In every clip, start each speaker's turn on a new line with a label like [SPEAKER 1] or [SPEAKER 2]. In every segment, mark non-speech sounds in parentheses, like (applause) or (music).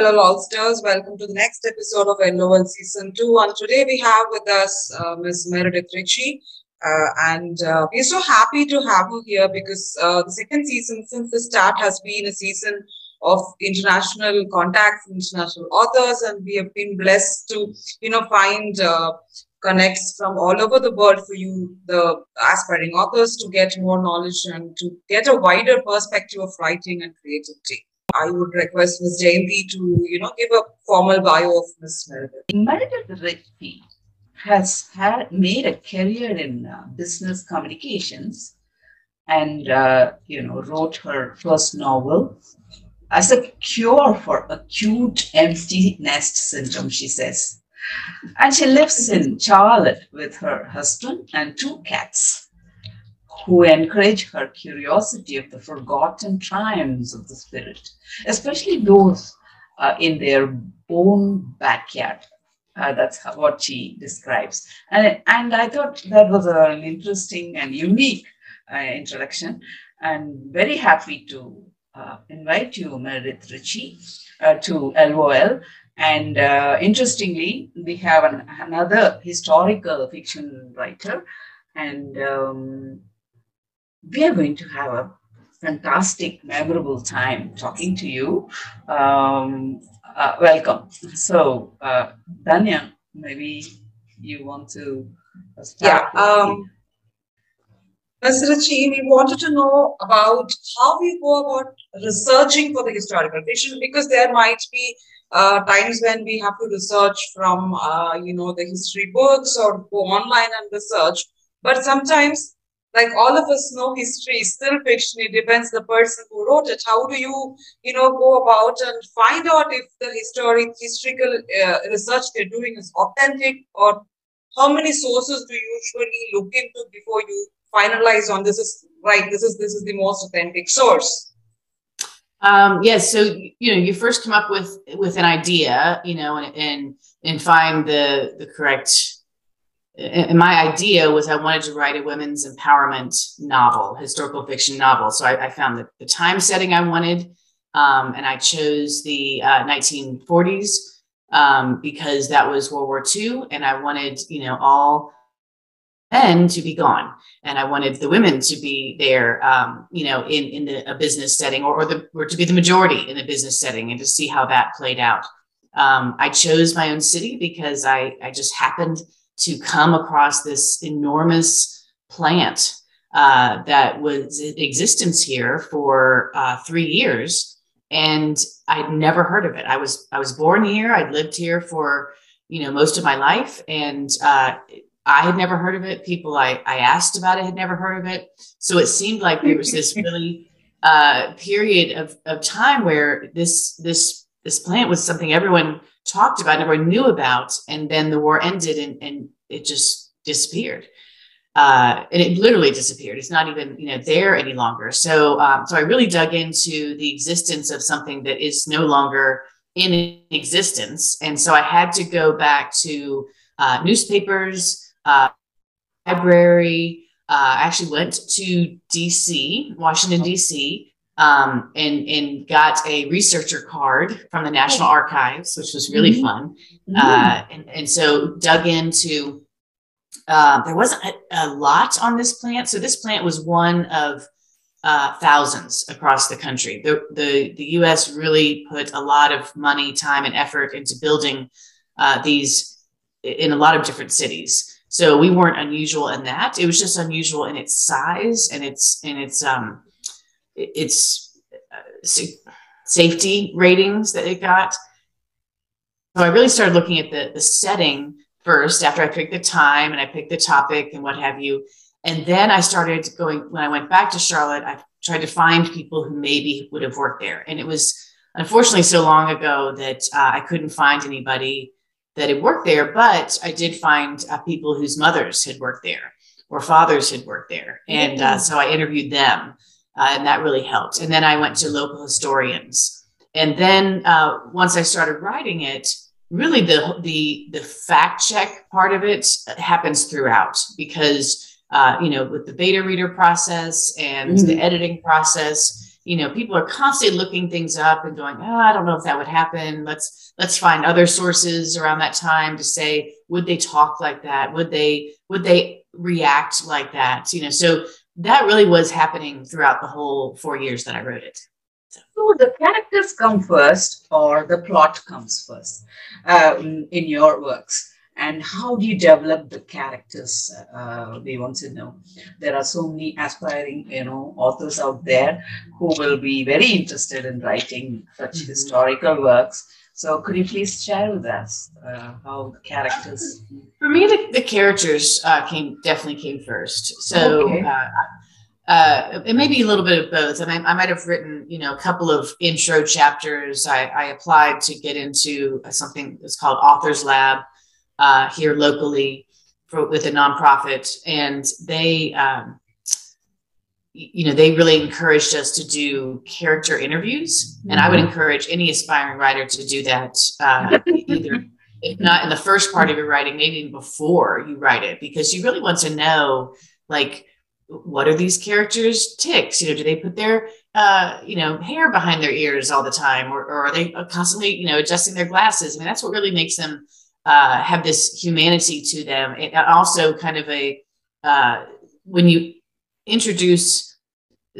[SPEAKER 1] Hello, fellow Lolsters. Welcome to the next episode of LOL Season 2. And today we have with us uh, Ms. Meredith Ritchie. Uh, and uh, we're so happy to have her here because uh, the second season, since the start, has been a season of international contacts, international authors, and we have been blessed to, you know, find uh, connects from all over the world for you, the aspiring authors, to get more knowledge and to get a wider perspective of writing and creativity. I would request Ms. Jayanti to, you know, give a formal bio of Ms. Meredith.
[SPEAKER 2] Meredith Ritchie has had made a career in uh, business communications and, uh, you know, wrote her first novel as a cure for acute empty nest syndrome, she says. And she lives in Charlotte with her husband and two cats who encourage her curiosity of the forgotten triumphs of the spirit, especially those uh, in their own backyard. Uh, that's how, what she describes. And, and I thought that was an interesting and unique uh, introduction. And very happy to uh, invite you, Meredith Ritchie, uh, to LOL. And uh, interestingly, we have an, another historical fiction writer, and um, we are going to have a fantastic, memorable time talking to you. Um, uh, welcome. So, uh, Danya, maybe you want to
[SPEAKER 1] start. Yeah. Um, Ms. Ritchie, we wanted to know about how we go about researching for the historical fiction because there might be uh, times when we have to research from, uh, you know, the history books or go online and research. But sometimes like all of us know history is still fiction. It depends the person who wrote it. How do you you know go about and find out if the historic historical uh, research they're doing is authentic? Or how many sources do you usually look into before you finalize on this is right this is this is the most authentic source?
[SPEAKER 3] Um yes so you know you first come up with with an idea you know and and and find the the correct and my idea was I wanted to write a women's empowerment novel, historical fiction novel. So I, I found the, the time setting I wanted, um, and I chose the uh, 1940s um, because that was World War II, and I wanted, you know, all men to be gone, and I wanted the women to be there, um, you know, in in the, a business setting, or, or the or to be the majority in the business setting, and to see how that played out. Um, I chose my own city because I I just happened to come across this enormous plant uh, that was in existence here for uh, three years, and I'd never heard of it. I was I was born here. I'd lived here for you know most of my life, and uh, I had never heard of it. People I I asked about it had never heard of it. So it seemed like there was this (laughs) really uh, period of of time where this this this plant was something everyone talked about, everyone knew about, and then the war ended and, and it just disappeared. Uh, and it literally disappeared. It's not even you know there any longer. So um, so I really dug into the existence of something that is no longer in existence, and so I had to go back to uh, newspapers, uh, library. Uh, I actually went to D.C., Washington D.C., um, and and got a researcher card from the National oh. Archives, which was really mm-hmm. fun. Mm-hmm. Uh, and, and so dug into. Uh, there wasn't a, a, lot on this plant, so this plant was one of uh, thousands across the country. The, the the U.S. really put a lot of money, time, and effort into building uh, these in a lot of different cities. So we weren't unusual in that. It was just unusual in its size and its and its um, its uh, safety ratings that it got. So I really started looking at the, the setting first after I picked the time and I picked the topic and what have you. And then I started going, when I went back to Charlotte, I tried to find people who maybe would have worked there. And it was unfortunately so long ago that uh, I couldn't find anybody that had worked there, but I did find uh, people whose mothers had worked there or fathers had worked there. And uh, so I interviewed them uh, and that really helped. And then I went to local historians, and then uh, once I started writing it, really the the the fact check part of it happens throughout because uh, you know with the beta reader process and mm-hmm. the editing process, you know people are constantly looking things up and going oh i don't know if that would happen let's let's find other sources around that time to say would they talk like that would they would they react like that you know so that really was happening throughout the whole four years that i wrote it.
[SPEAKER 2] So, so the characters come first or the plot comes first uh, in your works? And how do you develop the characters uh, we want to know? There are so many aspiring you know authors out there who will be very interested in writing such mm-hmm. historical works so could you please share with us uh, how the characters
[SPEAKER 3] for me the, the characters uh, came definitely came first so okay. Uh, uh, it may be a little bit of both. I mean, I might have written, you know, a couple of intro chapters. I, I applied to get into something that's called Authors Lab, uh, here locally for, with a nonprofit, and they, um, you know, they really encouraged us to do character interviews, mm-hmm. and I would mm-hmm. encourage any aspiring writer to do that uh, either. If not in the first part of your writing, maybe before you write it, because you really want to know, like, what are these characters' ticks? You know, do they put their uh, you know, hair behind their ears all the time, or, or, are they constantly, you know, adjusting their glasses? I mean, that's what really makes them uh, have this humanity to them. And also, kind of a uh, when you introduce,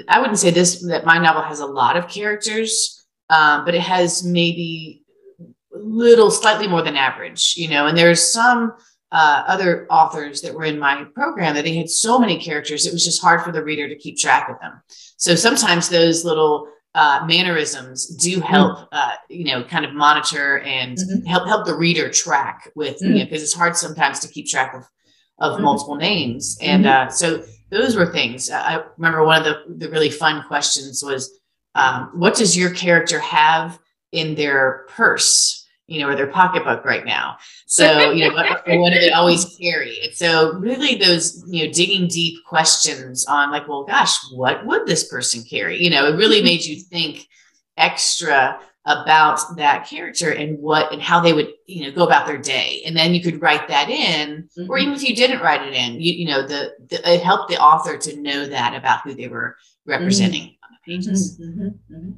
[SPEAKER 3] I wouldn't say this that my novel has a lot of characters, um, but it has maybe little, slightly more than average, you know. And there's some uh, other authors that were in my program that they had so many characters, it was just hard for the reader to keep track of them. So sometimes those little uh, mannerisms do mm-hmm. help, uh, you know, kind of monitor and mm-hmm. help help the reader track with, mm-hmm. you know, because it's hard sometimes to keep track of of mm-hmm. multiple names. And uh, so those were things. I remember one of the the really fun questions was, um, what does your character have in their purse? you know, or their pocketbook right now. So, you know, what, (laughs) what, do they always carry? And so, really, those, you know, digging deep questions on, like, well, gosh, what would this person carry? You know, it really (laughs) made you think extra about that character and what and how they would you know go about their day and then you could write that in mm-hmm. or even if you didn't write it in you, you know the, the, it helped the author to know that about who they were representing mm-hmm. on the pages mm-hmm.
[SPEAKER 1] mm-hmm.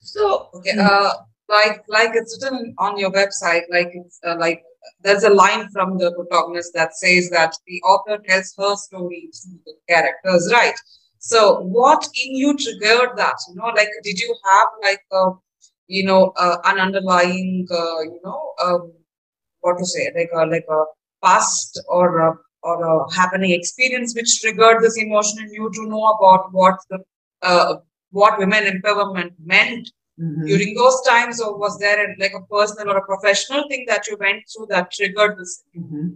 [SPEAKER 1] so okay uh like like it's written on your website like it's uh, like there's a line from the protagonist that says that the author tells her story through the characters right so what in you triggered that you know like did you have like a you know uh, an underlying uh, you know um, what to say like a like a past or a, or a happening experience which triggered this emotion in you to know about what the uh, what women empowerment meant mm-hmm. during those times, or was there a, like a personal or a professional thing that you went through that triggered this?
[SPEAKER 3] Mm-hmm.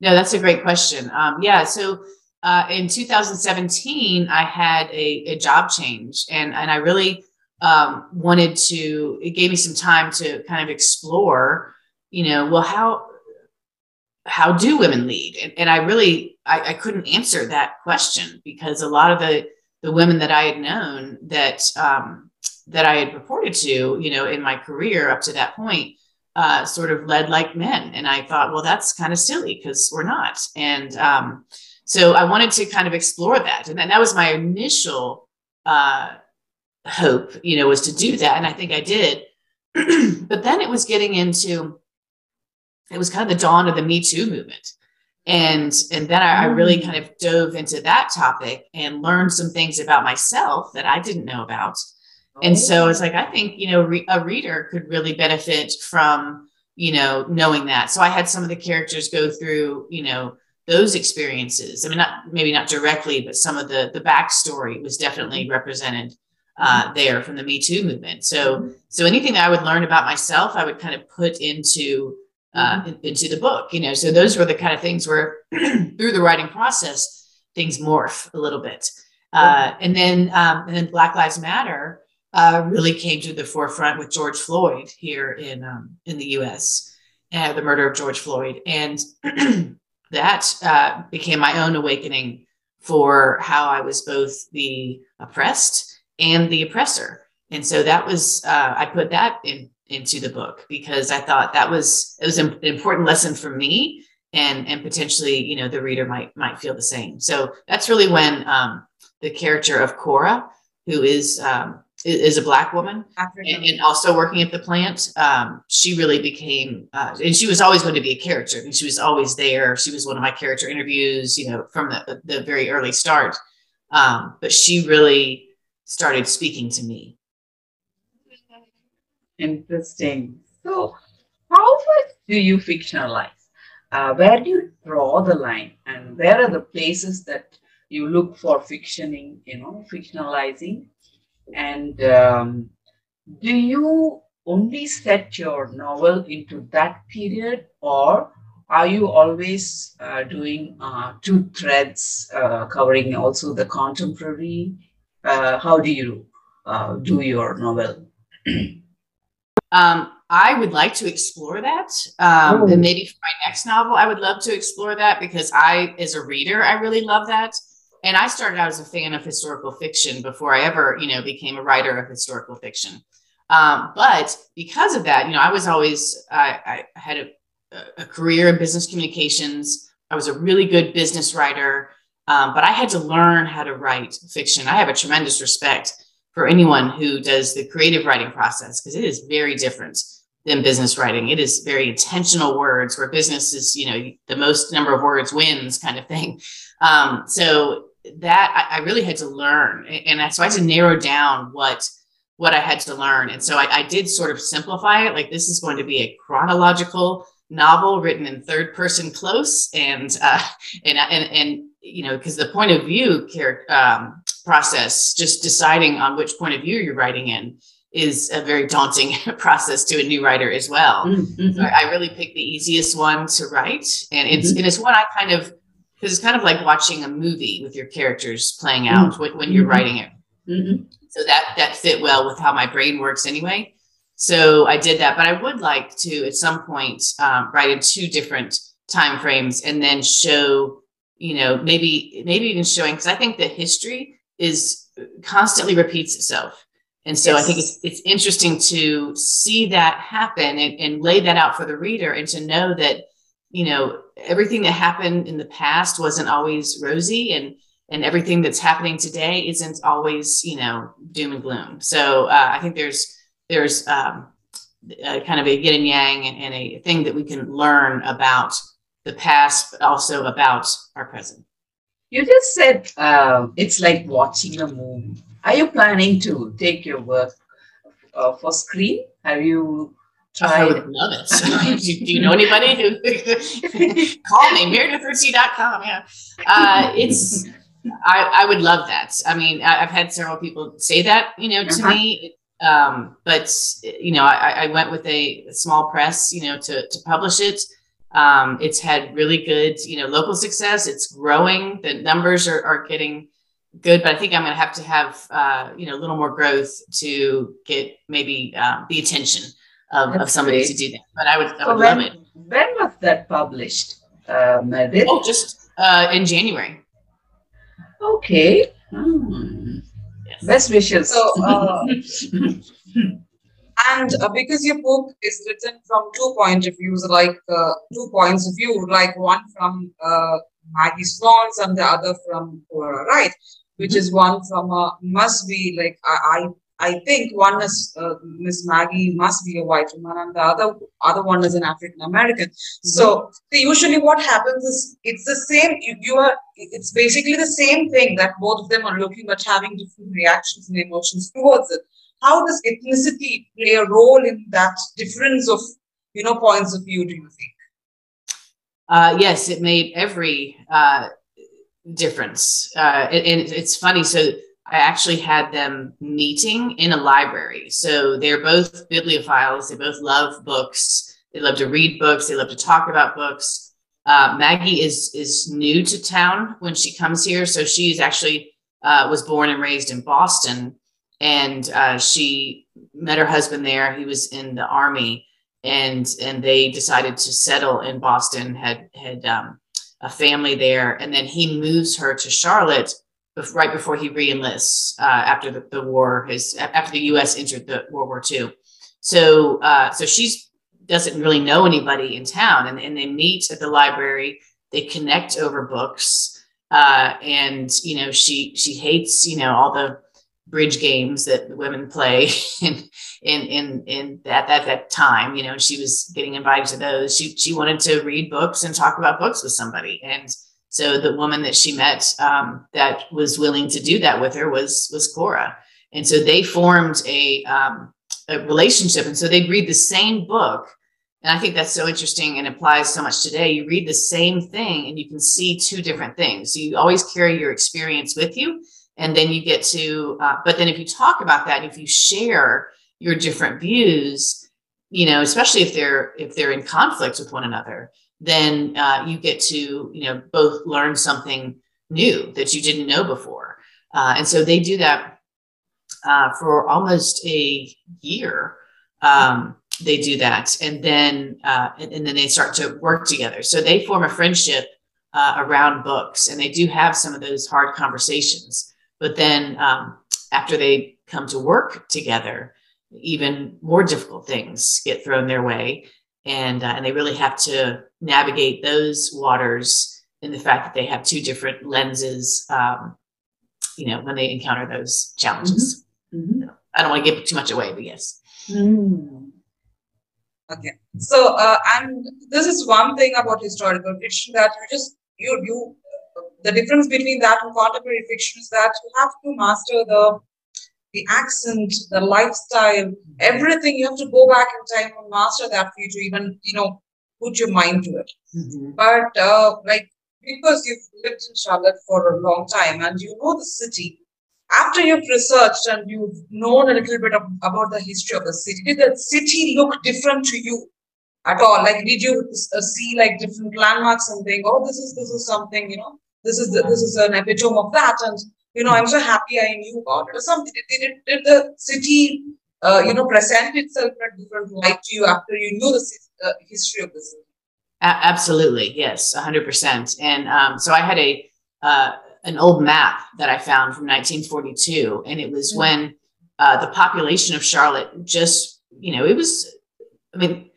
[SPEAKER 3] No, that's a great question. Um, yeah, so uh, in 2017, I had a, a, job change, and and I really um, wanted to. It gave me some time to kind of explore, you know, well how how do women lead? And, and I really I, I couldn't answer that question because a lot of the the women that I had known that um, that I had reported to, you know, in my career up to that point, uh, sort of led like men. And I thought, well, that's kind of silly because we're not. And um, so I wanted to kind of explore that. And that, that was my initial uh, hope, you know, was to do that. And I think I did. (clears throat) but then it was getting into, it was kind of the dawn of the Me Too movement. And, and then I, I really mm. kind of dove into that topic and learned some things about myself that I didn't know about and so it's like, I think, you know, re- a reader could really benefit from, you know, knowing that. So I had some of the characters go through, you know, those experiences. I mean, not maybe not directly, but some of the the backstory was definitely represented uh, there from the Me Too movement. So, so anything that I would learn about myself, I would kind of put into uh, mm-hmm. into the book. You know, so those were the kind of things where (clears throat) through the writing process, things morph a little bit. Uh, and then, um, and then Black Lives Matter uh, really came to the forefront with George Floyd here in um, in the U.S. Uh, the murder of George Floyd, and (clears throat) that uh, became my own awakening for how I was both the oppressed and the oppressor. And so that was uh, I put that in into the book because I thought that was it was an important lesson for me and and potentially you know the reader might might feel the same. So that's really when um, the character of Cora who is um, is a black woman and, and, also working at the plant. Um, she really became, uh, and she was always going to be a character. and she was always there. She was one of my character interviews, you know, from the, the very early start. Um, but she really started speaking to me.
[SPEAKER 2] Interesting. So, how much do you fictionalize? Uh, where do you draw the line, and where are the places that you look for fictioning? You know, fictionalizing and um, do you only set your novel into that period, or are you always uh, doing uh, two threads uh, covering also the contemporary? Uh, how do you uh, do your novel?
[SPEAKER 3] um, I would like to explore that. Um, oh. And maybe for my next novel, I would love to explore that because I, as a reader, I really love that and I started out as a fan of historical fiction before I ever, you know, became a writer of historical fiction. Um, but because of that, you know, I was always I, I had a, a, career in business communications. I was a really good business writer, um, but I had to learn how to write fiction. I have a tremendous respect for anyone who does the creative writing process because it is very different than business writing. It is very intentional words where business is, you know, the most number of words wins kind of thing. Um, so that I, I, really had to learn, and so I had to narrow down what what I had to learn. And so I, I did sort of simplify it. Like this is going to be a chronological novel written in third person close, and uh, and and and you know because the point of view um, process, just deciding on which point of view you're writing in is a very daunting (laughs) process to a new writer as well. Mm-hmm. So I, really picked the easiest one to write, and it's mm-hmm. and it's one I kind of because it's kind of like watching a movie with your characters playing mm. out mm-hmm. when, when, you're writing it. Mm-hmm. So that that fit well with how my brain works anyway. So I did that, but I would like to at some point um, write in two different time frames and then show, you know, maybe maybe even showing because I think that history is constantly repeats itself. And so yes. I think it's, it's interesting to see that happen and, and lay that out for the reader and to know that you know everything that happened in the past wasn't always rosy and and everything that's happening today isn't always you know doom and gloom so uh, i think there's there's um, kind of a yin and yang and, and, a thing that we can learn about the past but also about our present
[SPEAKER 2] you just said uh, it's like watching a movie are you planning to take your work uh, for screen have you tried?
[SPEAKER 3] I would love it. (laughs) do, do, you know anybody who (laughs) call me meredithritchie.com? Yeah. Uh, it's, I, I would love that. I mean, I, have had several people say that, you know, to uh-huh. me. Um, but you know, I, I went with a, a, small press, you know, to, to publish it. Um, it's had really good, you know, local success. It's growing. The numbers are, are getting good, but I think I'm going to have to have, uh, you know, a little more growth to get maybe uh, the attention of, of somebody great. to do that. But I would, I would
[SPEAKER 2] when,
[SPEAKER 3] love it.
[SPEAKER 2] When was that published? Um,
[SPEAKER 3] oh, just uh, in January.
[SPEAKER 2] Okay. Hmm. Yes. Best wishes.
[SPEAKER 1] So, uh, (laughs) and uh, because your book is written from two point of views, like uh, two points of view, like one from uh, Maggie Swans and the other from Cora Wright, which mm-hmm. is one from uh, must be like I, I I think one is uh, Miss Maggie must be a white woman, and the other other one is an African American. Mm-hmm. So, so, usually, what happens is it's the same. You, you, are it's basically the same thing that both of them are looking, but having different reactions and emotions towards it. How does ethnicity play a role in that difference of you know points of view? Do you think?
[SPEAKER 3] Uh, yes, it made every uh, difference, uh, and, it's funny. So I actually had them meeting in a library. So they're both bibliophiles. They both love books. They love to read books. They love to talk about books. Uh, Maggie is is new to town when she comes here, so she's actually uh, was born and raised in Boston, and uh, she met her husband there. He was in the army, and and they decided to settle in Boston. had had um, a family there, and then he moves her to Charlotte right before he reenlists uh, after the, the war his after the U.S. entered the World War II. So uh, so she's doesn't really know anybody in town, and, and they meet at the library. They connect over books, uh, and you know she she hates you know all the bridge games that the women play (laughs) in in in, in that at that time you know she was getting invited to those. She she wanted to read books and talk about books with somebody. And so the woman that she met um, that was willing to do that with her was was Cora. And so they formed a um, a relationship. And so they'd read the same book. And I think that's so interesting and applies so much today. You read the same thing and you can see two different things. So you always carry your experience with you and then you get to uh, but then if you talk about that if you share your different views you know especially if they're if they're in conflict with one another then uh, you get to you know both learn something new that you didn't know before. Uh, and so they do that uh, for almost a year. Um, they do that. And then uh, and, and, then they start to work together. So they form a friendship uh, around books. And they do have some of those hard conversations but then um, after they come to work together, even more difficult things get thrown their way. And, uh, and they really have to navigate those waters in the fact that they have two different lenses, um, you know, when they encounter those challenges. Mm-hmm. Mm-hmm. I don't want to give too much away, but yes. Mm.
[SPEAKER 1] Okay. So, uh, and this is one thing about historical fiction that you just, you, you the difference between that and contemporary fiction is that you have to master the the accent, the lifestyle, everything. You have to go back in time and master that for you to even, you know, put your mind to it. Mm-hmm. But uh, like because you've lived in Charlotte for a long time and you know the city, after you've researched and you've known a little bit of, about the history of the city, did the city look different to you at all? Like, did you uh, see like different landmarks and think, oh, this is this is something, you know, this is the, this is an epitome of that. And you know i'm so happy i knew about it or something. Did, did, did the city uh, you know present itself in a different light to you after you knew the uh, history of the city.
[SPEAKER 3] Absolutely. Yes 100% and um, so i had a uh, an old map that i found from 1942 and it was mm-hmm. when uh, the population of charlotte just you know it was i mean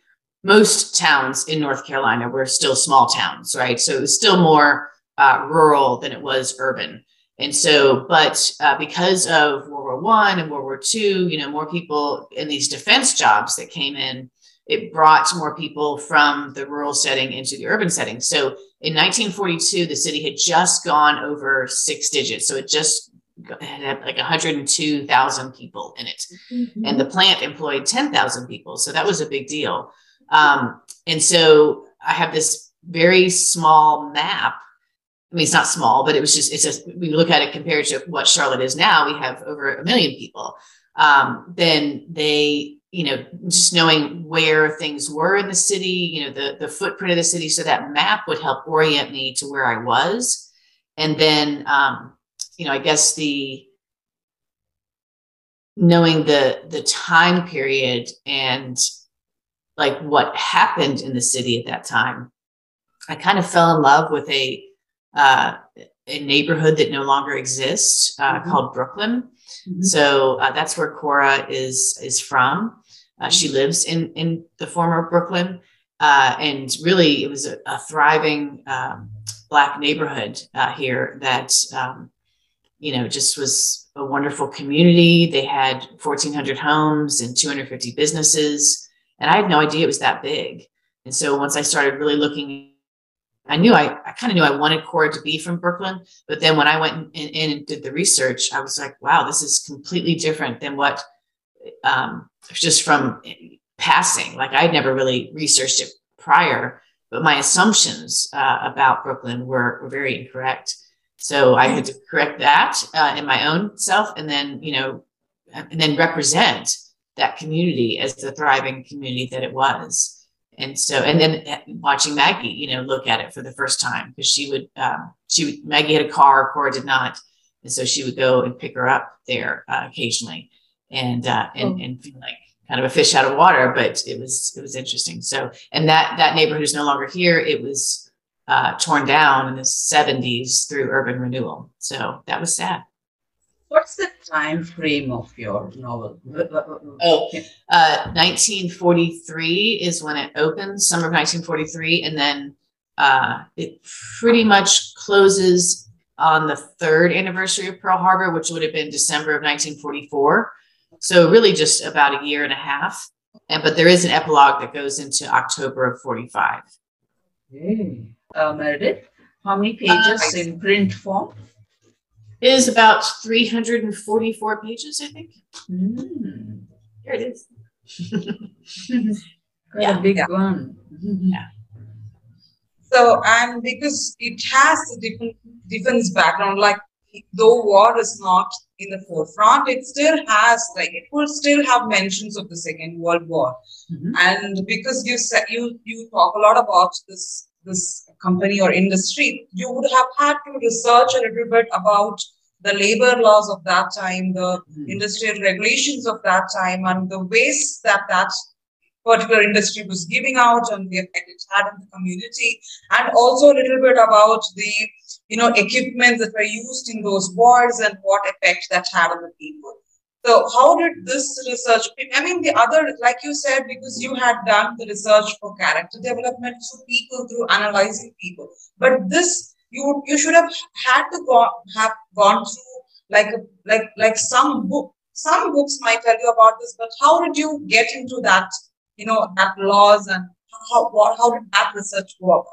[SPEAKER 3] most towns in north carolina were still small towns right? So it was still more uh, rural than it was urban. And so, but uh, because of World War One and World War Two, you know, more people in these defense jobs that came in, it brought more people from the rural setting into the urban setting. So in 1942, the city had just gone over six digits. So it just had like 102,000 people in it. Mm-hmm. And the plant employed 10,000 people. So that was a big deal. Um, and so I have this very small map I mean, it's not small, but it was just, it's just, we look at it compared to what Charlotte is now, we have over a million people. Um, then they, you know, just knowing where things were in the city, you know, the, the footprint of the city. So that map would help orient me to where I was. And then, um, you know, I guess the, knowing the, the time period and like what happened in the city at that time, I kind of fell in love with a, uh, a neighborhood that no longer exists uh, mm-hmm. called Brooklyn. Mm-hmm. So uh, that's where Cora is is from. Uh, she mm-hmm. lives in in the former Brooklyn, uh, and really it was a, a thriving um, black neighborhood uh, here that um, you know just was a wonderful community. They had 1,400 homes and 250 businesses, and I had no idea it was that big. And so once I started really looking I knew I, I kind of knew I wanted Cora to be from Brooklyn, but then when I went in, in, and did the research, I was like, wow, this is completely different than what um, just from passing. Like I'd never really researched it prior, but my assumptions uh, about Brooklyn were, were very incorrect. So I had to correct that uh, in my own self, and then you know, and then represent that community as the thriving community that it was and so and then uh, watching maggie you know look at it for the first time because she would um, she would maggie had a car cora did not. And so she would go and pick her up there uh, occasionally and uh, and, oh. and feel like kind of a fish out of water but it was it was interesting. So and that that neighborhood is no longer here. It was uh, torn down in the 70s through urban renewal. So that was sad
[SPEAKER 2] What's the time frame of your novel?
[SPEAKER 3] Oh, uh, 1943 is when it opens, summer of 1943, and then uh, it pretty much closes on the third anniversary of Pearl Harbor, which would have been December of 1944. So really just about a year and a half. And but there is an epilogue that goes into October of 45.
[SPEAKER 2] Okay. Uh, Meredith, how many pages in print form?
[SPEAKER 3] It is about 344 pages, I think.
[SPEAKER 2] Mm.
[SPEAKER 3] Here it is. (laughs)
[SPEAKER 2] Quite
[SPEAKER 3] Yeah.
[SPEAKER 2] a big
[SPEAKER 1] Yeah.
[SPEAKER 2] one.
[SPEAKER 3] Yeah.
[SPEAKER 1] So, and because it has a different defense background, like though war is not in the forefront, it still has like it will still have mentions of the Second World War.
[SPEAKER 2] Mhm.
[SPEAKER 1] And because you said you you talk a lot about this this company or industry, you would have had to research a little bit about the labor laws of that time, the
[SPEAKER 2] Mhm.
[SPEAKER 1] industrial regulations of that time, and the waste that that particular industry was giving out and the effect it had on the community, and also a little bit about the you know equipment that were used in those wars and what effect that had on the people. So how did this research? I mean, the other, like you said, because you had done the research for character development through people, through analyzing people. But this, you you should have had to go have gone through like a, like like some book. Some books might tell you about this, but how did you get into that? You know, that laws and how what, how did that research go about?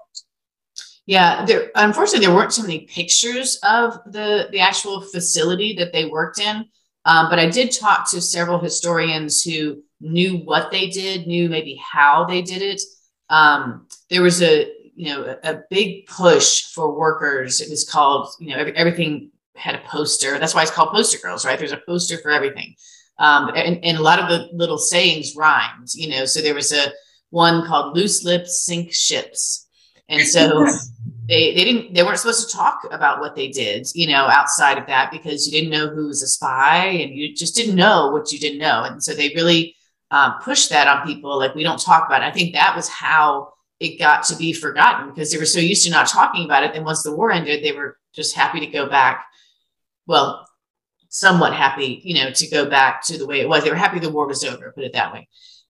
[SPEAKER 3] Yeah, there unfortunately there weren't so many pictures of the the actual facility that they worked in. Um, but I did talk to several historians who knew what they did, knew maybe how they did it. Um, there was a you know a, a big push for workers. It was called you know every, everything had a poster. That's why it's called poster girls, right? There's a poster for everything. Um, and, and a lot of the little sayings rhymed, you know. So there was a one called "loose lips sink ships," and so (laughs) they they didn't they weren't supposed to talk about what they did you know outside of that because you didn't know who was a spy and you just didn't know what you didn't know. And so they really um, pushed that on people like we don't talk about it. I think that was how it got to be forgotten because they were so used to not talking about it. Then once the war ended they were just happy to go back. Well somewhat happy you know to go back to the way it was. They were happy the war was over put it that way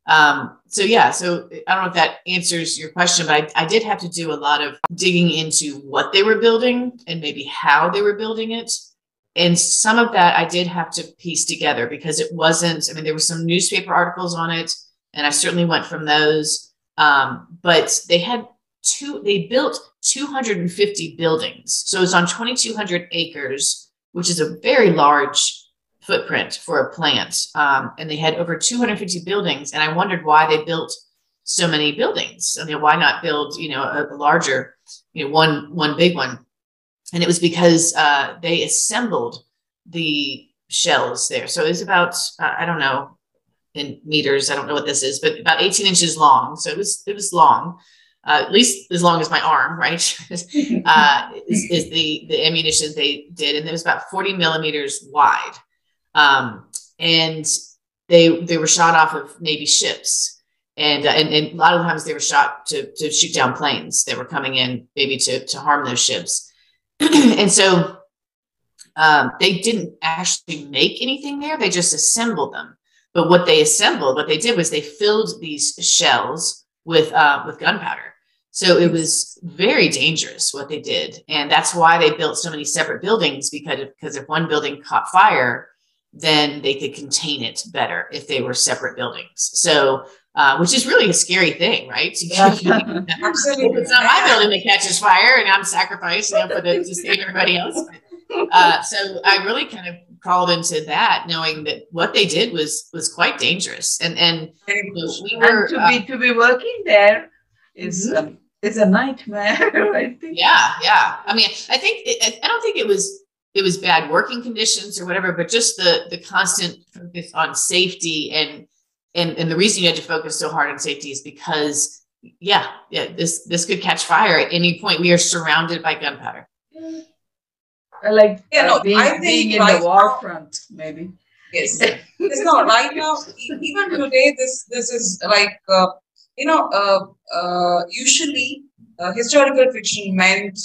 [SPEAKER 3] um, so yeah, so I don't know if that answers your question, but I, I did have to do a lot of digging into what they were building and maybe how they were building it. And some of that I did have to piece together because it wasn't, I mean, there were some newspaper articles on it, and I certainly went from those. Um, but they had two, they built 250 buildings. So it's on 2,200 acres, which is a very large footprint for a plant. Um, and they had over 250 buildings. And I wondered why they built so many buildings. I mean, why not build, you know, a, a larger, you know, one one big one? And it was because uh, they assembled the shells there. So it's about uh, I don't know in meters. I don't know what this is, but about 18 inches long. So it was it was long. Uh, at least as long as my arm, right? (laughs) uh, is, is the the ammunition they did, and it was about 40 millimeters wide. Um, and they they were shot off of Navy ships, and, uh, and and a lot of times they were shot to to shoot down planes that were coming in, maybe to to harm those ships. (clears throat) and so um, they didn't actually make anything there; they just assembled them. But what they assembled, what they did was they filled these shells with uh, with gunpowder. So it was very dangerous what they did, and that's why they built so many separate buildings because because if one building caught fire then they could contain it better if they were separate buildings. So, uh, which is really a scary thing, right?
[SPEAKER 1] Absolutely.
[SPEAKER 3] it's not my building that catches fire and I'm sacrificed you know, for the, to save everybody else. Uh, so I really kind of crawled into that, knowing that what they did was was quite dangerous. And and you know, we were
[SPEAKER 2] and to
[SPEAKER 3] uh,
[SPEAKER 2] be to be working there is
[SPEAKER 3] Mhm.
[SPEAKER 2] um, is a nightmare. (laughs) I think.
[SPEAKER 3] yeah, yeah. I mean, I think it, I don't think it was it was bad working conditions or whatever, but just the the constant focus on safety and and and the reason you had to focus so hard on safety is because yeah, yeah, this this could catch fire at any point. We are surrounded by gunpowder.
[SPEAKER 2] Like
[SPEAKER 1] Yeah,
[SPEAKER 2] uh,
[SPEAKER 1] no,
[SPEAKER 2] being,
[SPEAKER 1] I think
[SPEAKER 2] being in
[SPEAKER 1] right
[SPEAKER 2] the war
[SPEAKER 1] now-
[SPEAKER 2] front, maybe.
[SPEAKER 1] Yes. It's not right now. Even today, this this is like uh, you know. Uh, uh, usually, uh, historical fiction meant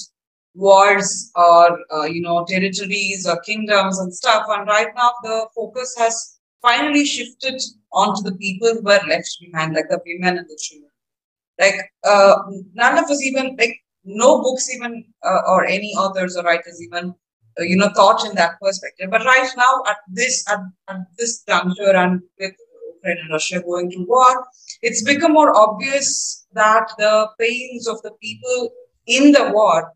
[SPEAKER 1] wars or uh, you know territories or kingdoms and stuff. And right now, the focus has finally shifted onto the people who were left behind, like the women and the children. Like uh, none of us even like no books even uh, or any authors or writers even uh, you know thought in that perspective. But right now, at this at, at this juncture, and with Ukraine and Russia going to war, it's become more obvious that the pains of the people in the war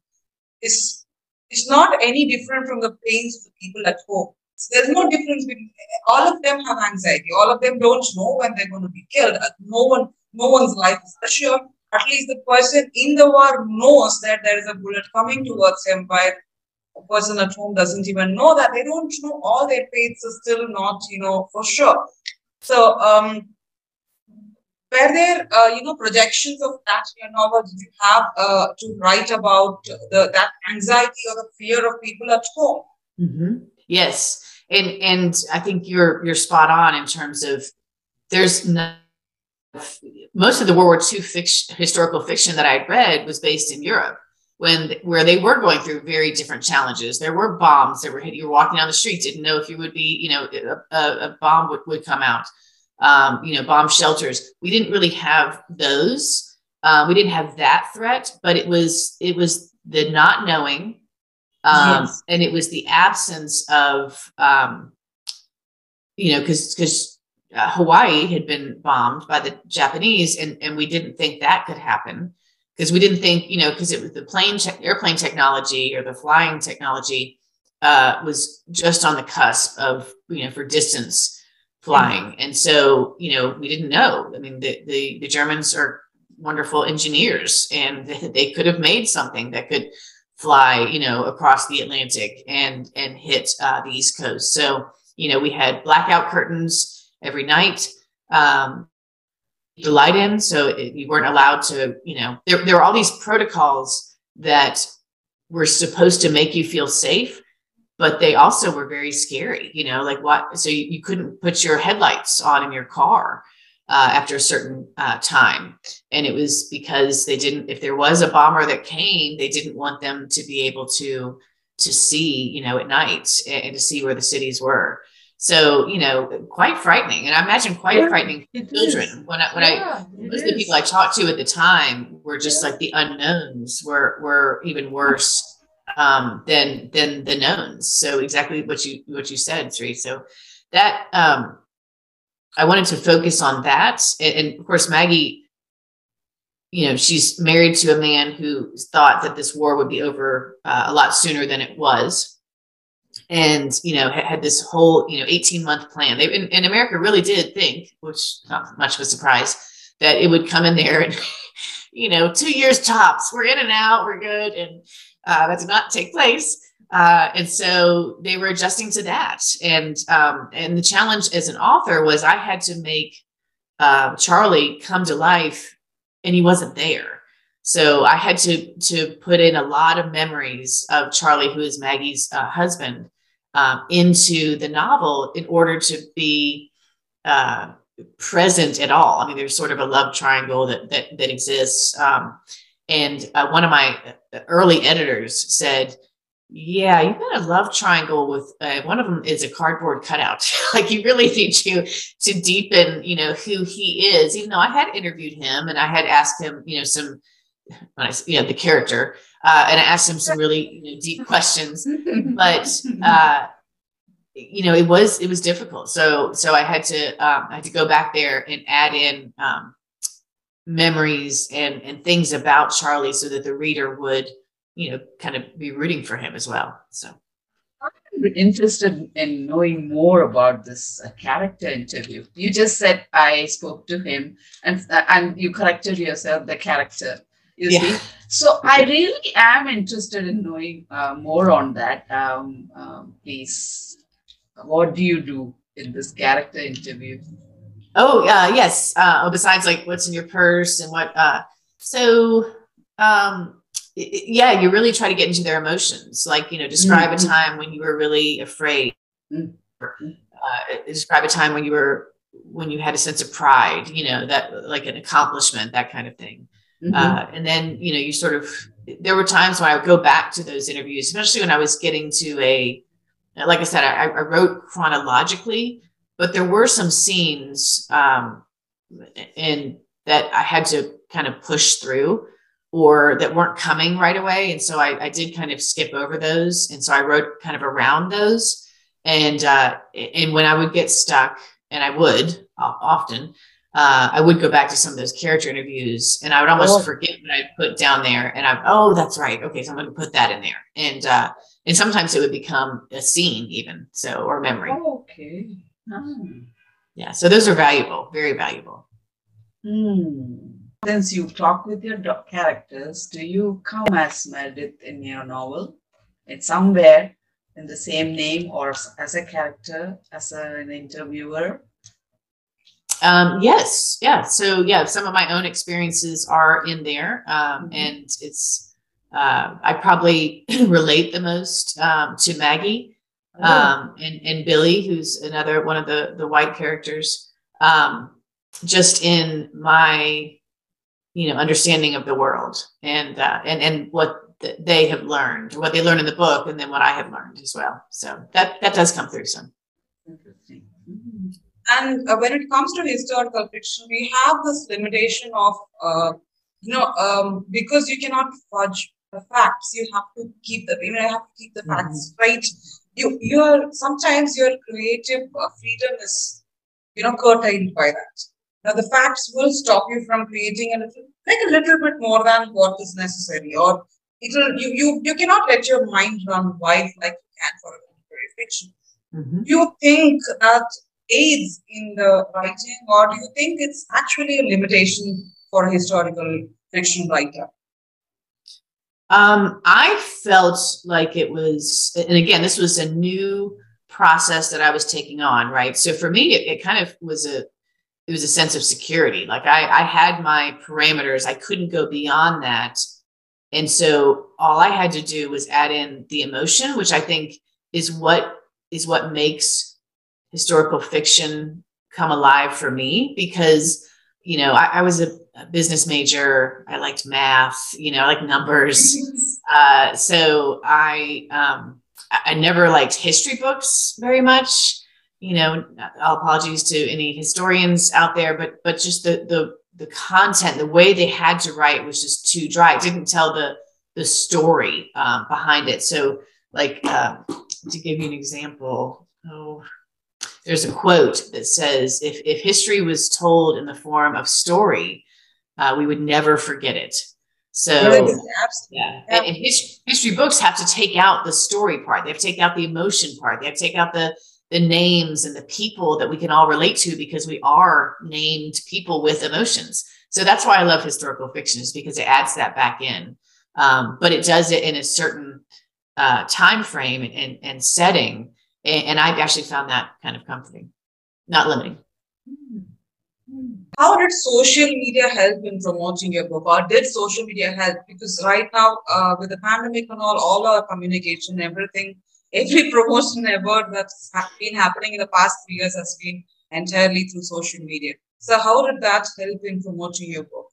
[SPEAKER 1] is is not any different from the pains of the people at home. So there's no difference between all of them have anxiety. All of them don't know when they're going to be killed. Uh, no one, no one's life is assured. At least the person in the war knows that there is a bullet coming towards him, while a person at home doesn't even know that. They don't know all their fates are still not, you know, for sure. So um, were there, uh, you know, projections of that in your novel? Did you have uh, to write about the that anxiety or the fear of people at home?
[SPEAKER 3] Mm-hmm. Yes, and and I think you're you're spot on in terms of there's no, most of the World War II fiction, historical fiction that I read was based in Europe when where they were going through very different challenges. There were bombs that were hit. You were walking down the street, didn't know if you would be, you know, a, a bomb would, would come out um, you know, bomb shelters. We didn't really have those. Uh, we didn't have that threat, but it was it was the not knowing, um, yes. and it was the absence of, um, you know, because because uh, Hawaii had been bombed by the Japanese, and and we didn't think that could happen because we didn't think, you know, because it was the plane te- airplane technology or the flying technology uh, was just on the cusp of, you know, for distance flying. And so, you know, we didn't know. I mean, the, the, the Germans are wonderful engineers and (laughs) they could have made something that could fly, you know, across the Atlantic and, and hit uh, the East Coast. So, you know, we had blackout curtains every night. Um, the light in, so it, you weren't allowed to, you know, there, there were all these protocols that were supposed to make you feel safe, but they also were very scary you know like what so you, you couldn't put your headlights on in your car uh, after a certain uh, time. And it was because they didn't if there was a bomber that came they didn't want them to be able to to see you know at night and, and to see where the cities were. So you know quite frightening. And i imagine quite yeah, frightening for children. is. when i when yeah, i most of the people i talked to at the time were just yeah. like the unknowns were were even worse um, than than the knowns. So exactly what you what you said, Sri. So that um, I wanted to focus on that, and, and, of course Maggie. You know, she's married to a man who thought that this war would be over uh, a lot sooner than it was, and you know had, this whole you know eighteen month plan. They in, in America really did think, which not much of a surprise, that it would come in there and (laughs) you know two years tops. We're in and out. We're good, and uh, that did not take place. Uh, and so they were adjusting to that. And um, and the challenge as an author was I had to make uh, Charlie come to life, and he wasn't there. So I had to to put in a lot of memories of Charlie, who is Maggie's uh, husband, um, into the novel in order to be uh, present at all. I mean, there's sort of a love triangle that that, that exists. Um, and uh, one of my uh, early editors said, yeah, you've got a love triangle with uh, one of them is a cardboard cutout. (laughs) like you really need to to deepen, you know, who he is. Even though I had interviewed him and I had asked him, you know, some when I, you know, the character, uh, and I asked him some really you know, deep questions, but (laughs) uh, you know, it was it was difficult. So so I had to um, I had to go back there and add in um, memories and and things about Charlie so that the reader would you know kind of be rooting for him as well so.
[SPEAKER 2] I'm interested in knowing more about this uh, character interview. You just said I spoke to him and uh, and you corrected yourself the character you yeah. see so I really am interested in knowing uh, more on that. Um, um, please what do you do in this character interview
[SPEAKER 3] Oh, uh, yes. Uh, oh, besides like what's in your purse and what. Uh, so, um, yeah, you really try to get into their emotions. Like, you know, describe mm-hmm. a time when you were really afraid. Mm-hmm. Uh, describe a time when you were when you had a sense of pride. You know, that like an accomplishment, that kind of thing. Mm-hmm. Uh, and then you know, you sort of. There were times when I would go back to those interviews, especially when I was getting to a. Like I said, I, I wrote chronologically but there were some scenes um, and that I had to kind of push through or that weren't coming right away. And so I, I did kind of skip over those. And so I wrote kind of around those. And, uh, and when I would get stuck, and I would often, uh, I would go back to some of those character interviews and I would almost oh. forget what I put down there. And I'm oh, that's right. Okay. So I'm going to put that in there. And, uh, and sometimes it would become a scene even. So, or memory.
[SPEAKER 2] Oh, okay.
[SPEAKER 3] Yeah. So those are valuable, very valuable.
[SPEAKER 2] Hmm. Since you talk with your characters, do you come as Meredith in your novel? It's somewhere in the same name or as a character, as a, an interviewer?
[SPEAKER 3] Um, yes, yeah. So yeah, some of my own experiences are in there, um, mm-hmm. and it's uh, I probably (clears throat) relate the most um, to Maggie. Um, and and Billy, who's another one of the the white characters. Um, just in my you know understanding of the world and uh, and and what th- they have learned, what they learn in the book, and then what I have learned as well. So that that does come through some.
[SPEAKER 2] Interesting.
[SPEAKER 1] And uh, when it comes to historical fiction, we have this limitation of, uh, you know, um, because you cannot fudge the facts, you have to keep the, you know, you have to keep the mm-hmm. facts right. You, you're sometimes your creative uh, freedom is, you know, curtailed by that. Now the facts will stop you from creating a little, like a little bit more than what is necessary, or it'll you you you cannot let your mind run wild like you can for a literary fiction. Mm-hmm. Do you think that aids in the writing, or do you think it's actually a limitation for a historical fiction writer?
[SPEAKER 3] Um, I felt like it was, and again, this was a new process that I was taking on, right? So for me, it, it kind of was a it was a sense of security. Like I, I had my parameters. I couldn't go beyond that. And so all I had to do was add in the emotion, which I think is what is what makes historical fiction come alive for me because you know I, I was a, a, business major i liked math you know I like numbers. (laughs) Uh, so i um, I never liked history books very much. You know all apologies to any historians out there but but just the the the content the way they had to write was just too dry. It didn't tell the the story um, behind it. So like uh, to give you an example oh there's a quote that says if, if history was told in the form of story uh, we would never forget it. So yeah, and, and his, history books have to take out the story part. They have to take out the emotion part. They have to take out the the names and the people that we can all relate to because we are named people with emotions. So that's why i love historical fiction is because it adds that back in. Um, but it does it in a certain uh, time frame and, and setting. And I've actually found that kind of comforting, not limiting.
[SPEAKER 1] How did social media help in promoting your book, or did social media help? Because right now, uh, with the pandemic and all, all our communication, everything, (laughs) every promotion ever that's been happening in the past three years has been entirely through social media. So, how did that help in promoting your book?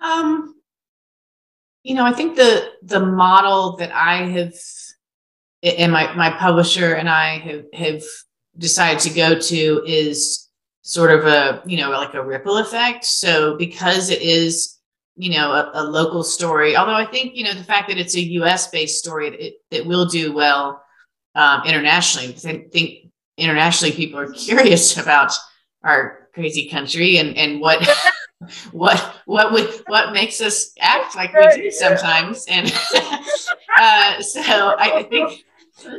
[SPEAKER 3] Um, you know, I think the the model that I have and my my publisher and I have have decided to go to is sort of a you know like a ripple effect. So because it is you know a, a local story, although I think you know the fact that it's a U.S. based story, it, it will do well um, internationally. I think internationally people are (laughs) curious about our crazy country and and what. (laughs) what what would what makes us act like we do sometimes and (laughs) uh, so I, I think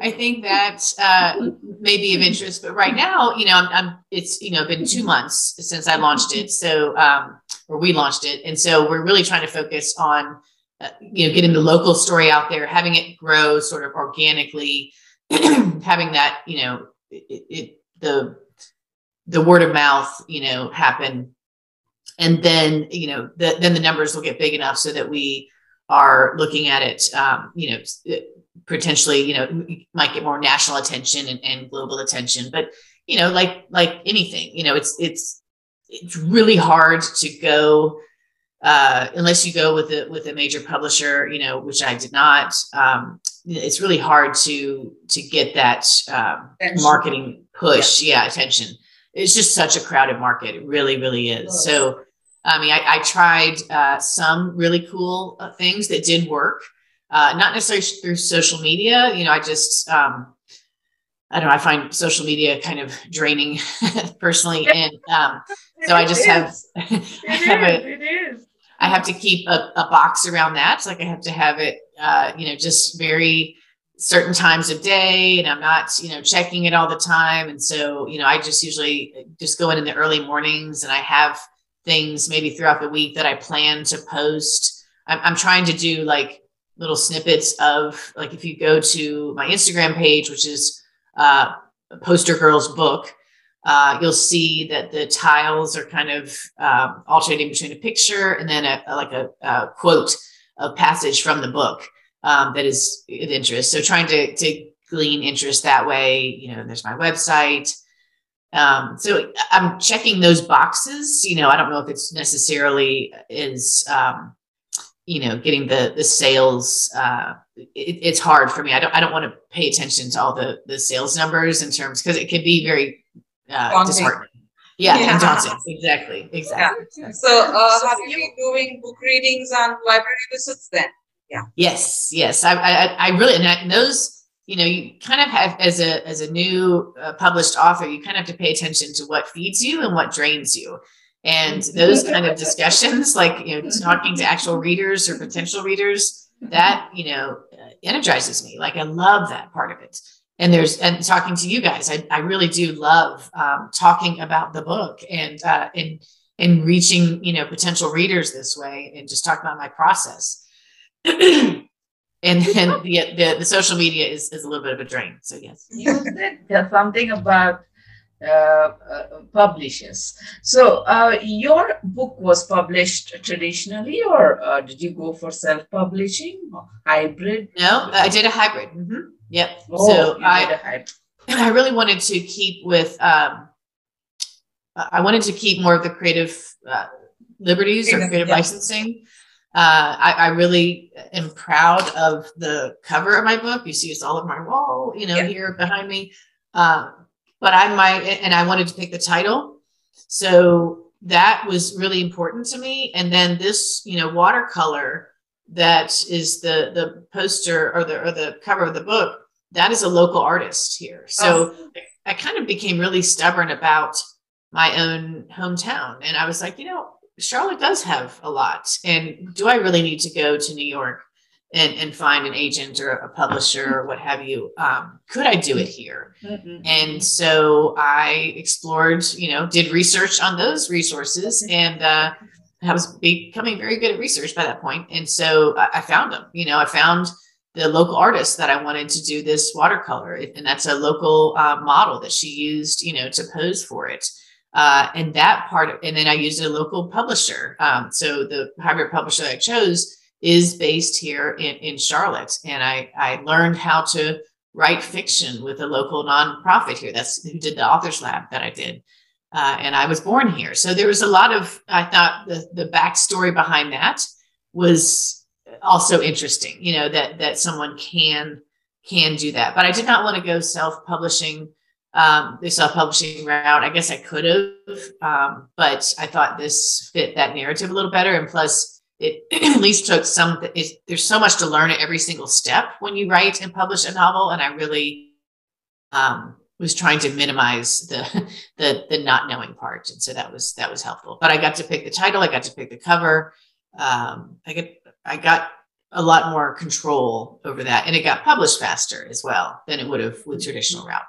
[SPEAKER 3] I think that uh, may be of interest, but right now, you know, I'm, I'm, it's you know been two months since I launched it, so um, or we launched it, and so we're really trying to focus on uh, you know getting the local story out there, having it grow sort of organically, (clears throat) having that you know it, it, the the word of mouth you know happen, and then you know the, then the numbers will get big enough so that we are looking at it um, you know potentially, you know, might get more national attention and, and global attention. But you know, like like anything, you know, it's it's it's really hard to go uh, unless you go with a with a major publisher, you know, which I did not. Um, it's really hard to to get that um, marketing push, yeah. yeah, attention. It's just such a crowded market. It really, really is. So I mean, I, I tried uh, some really cool uh, things that did work, uh, not necessarily through social media. You know, I just, um, I don't know, I find social media kind of draining (laughs) personally. And um, so I just have, (laughs) I have a, it is. I have to keep a, a, box around that. Like I have to have it, uh, you know, just very certain times of day and I'm not, you know, checking it all the time. And so, you know, I just usually just go in in the early mornings and I have things maybe throughout the week that I plan to post. I'm, I'm trying to do like little snippets of like, if you go to my Instagram page, which is uh, Poster Girls book, uh, you'll see that the tiles are kind of um, alternating between a picture and then a, a like a, a, quote, a passage from the book um, that is of interest. So trying to, to glean interest that way, you know, there's my website. Um, so I'm checking those boxes. You know, I don't know if it's necessarily is, um, you know, getting the the sales. Uh, it, it's hard for me. I don't I don't want to pay attention to all the the sales numbers in terms because it can be very uh, disheartening. Yeah, yeah. daunting. Exactly. Exactly.
[SPEAKER 1] Yeah. So, uh, have you been doing book readings and library visits then? Yeah.
[SPEAKER 3] Yes. Yes. I, I, I really, and those, you know, you kind of have as a, as a new uh, published author, you kind of have to pay attention to what feeds you and what drains you. And those kind of discussions, like, you know, talking to actual readers or potential readers, that, you know, energizes me. Like, I love that part of it. And there's and talking to you guys i, I really do love um, talking about the book and uh, and and reaching you know potential readers this way and just talking about my process. (clears throat) And then the, the, the social media is, is a little bit of a drain so yes.
[SPEAKER 2] You said something about uh, uh, publishers. So, uh, your book was published traditionally, or uh, did you go for self-publishing, hybrid?
[SPEAKER 3] No, I did a hybrid. Mm-hmm. Yep. Oh, so I, (clears throat) I really wanted to keep with, um, I wanted to keep more of the creative uh, liberties or creative yeah. licensing. Uh, I, I, really am proud of the cover of my book. You see, it's all of my wall, you know, here behind me. Uh, but I might, and I wanted to pick the title. So that was really important to me. And then this, you know, watercolor that is the the poster or the or the cover of the book that is a local artist here so oh. I, I kind of became really stubborn about my own hometown and i was like you know charlotte does have a lot and do i really need to go to new york and, and find an agent or a publisher or what have you um, could i do it here mm-hmm. and so i explored you know did research on those resources and uh, I was becoming very good at research by that point. And so I, I found them, you know, I found the local artist that I wanted to do this watercolor. And that's a local uh, model that she used, you know, to pose for it. Uh, and that part, of, and then I used a local publisher. Um, so the hybrid publisher that I chose is based here in, in Charlotte. And I, I learned how to write fiction with a local nonprofit here. That's who did the authors lab that I did uh, and I was born here. So there was a lot of, I thought the, the backstory behind that was also interesting, you know, that, that someone can, can do that. But I did not want to go self-publishing, um, the self-publishing route. I guess I could have, um, but I thought this fit that narrative a little better. And plus it (clears throat) at least took some, it, there's so much to learn at every single step when you write and publish a novel. And I really, um, was trying to minimize the, (laughs) the the not knowing part and so that was that was helpful but i got to pick the title i got to pick the cover um, i get i got a lot more control over that and it got published faster as well than it would have with traditional route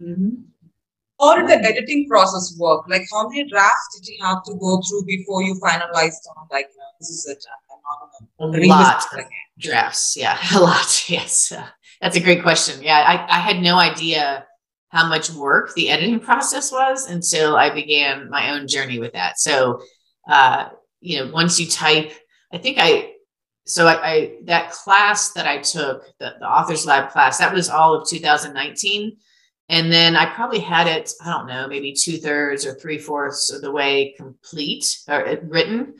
[SPEAKER 1] mm-hmm. How did the editing process work like how many drafts did you have to go through before you finalized on like this is it
[SPEAKER 3] a lot of drafts yeah (laughs) a lot yes uh, that's a great question yeah I, I had no idea how much work the editing process was until I began my own journey with that. So, uh, you know, once you type, I think I, so I, I that class that I took, the, the Authors Lab class, that was all of 2019. And then I probably had it, I don't know, maybe two thirds or three fourths of the way complete or uh, written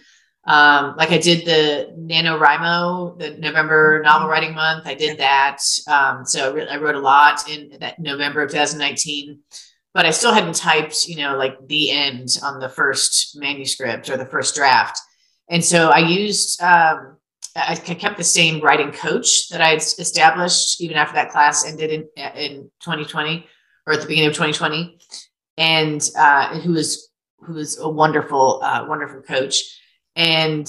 [SPEAKER 3] um, like I did the NaNoWriMo, the November novel writing month. I did that. Um, so I, re- I, wrote a lot in that November of 2019. but I still hadn't typed, you know, like the end on the first manuscript or the first draft. And so I used, um, I kept the same writing coach that I had established even after that class ended in, in 2020 or at the beginning of 2020, and uh, who was who was a wonderful, uh, wonderful coach. And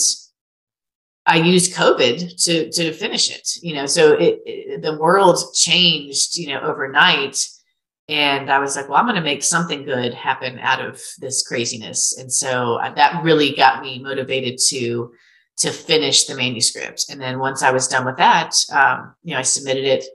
[SPEAKER 3] I used COVID to to finish it. You know, so it, it the world changed, you know, overnight and I was like, well, I'm going to make something good happen out of this craziness. And so uh, that really got me motivated to to finish the manuscript. And then once I was done with that, um, you know, I submitted it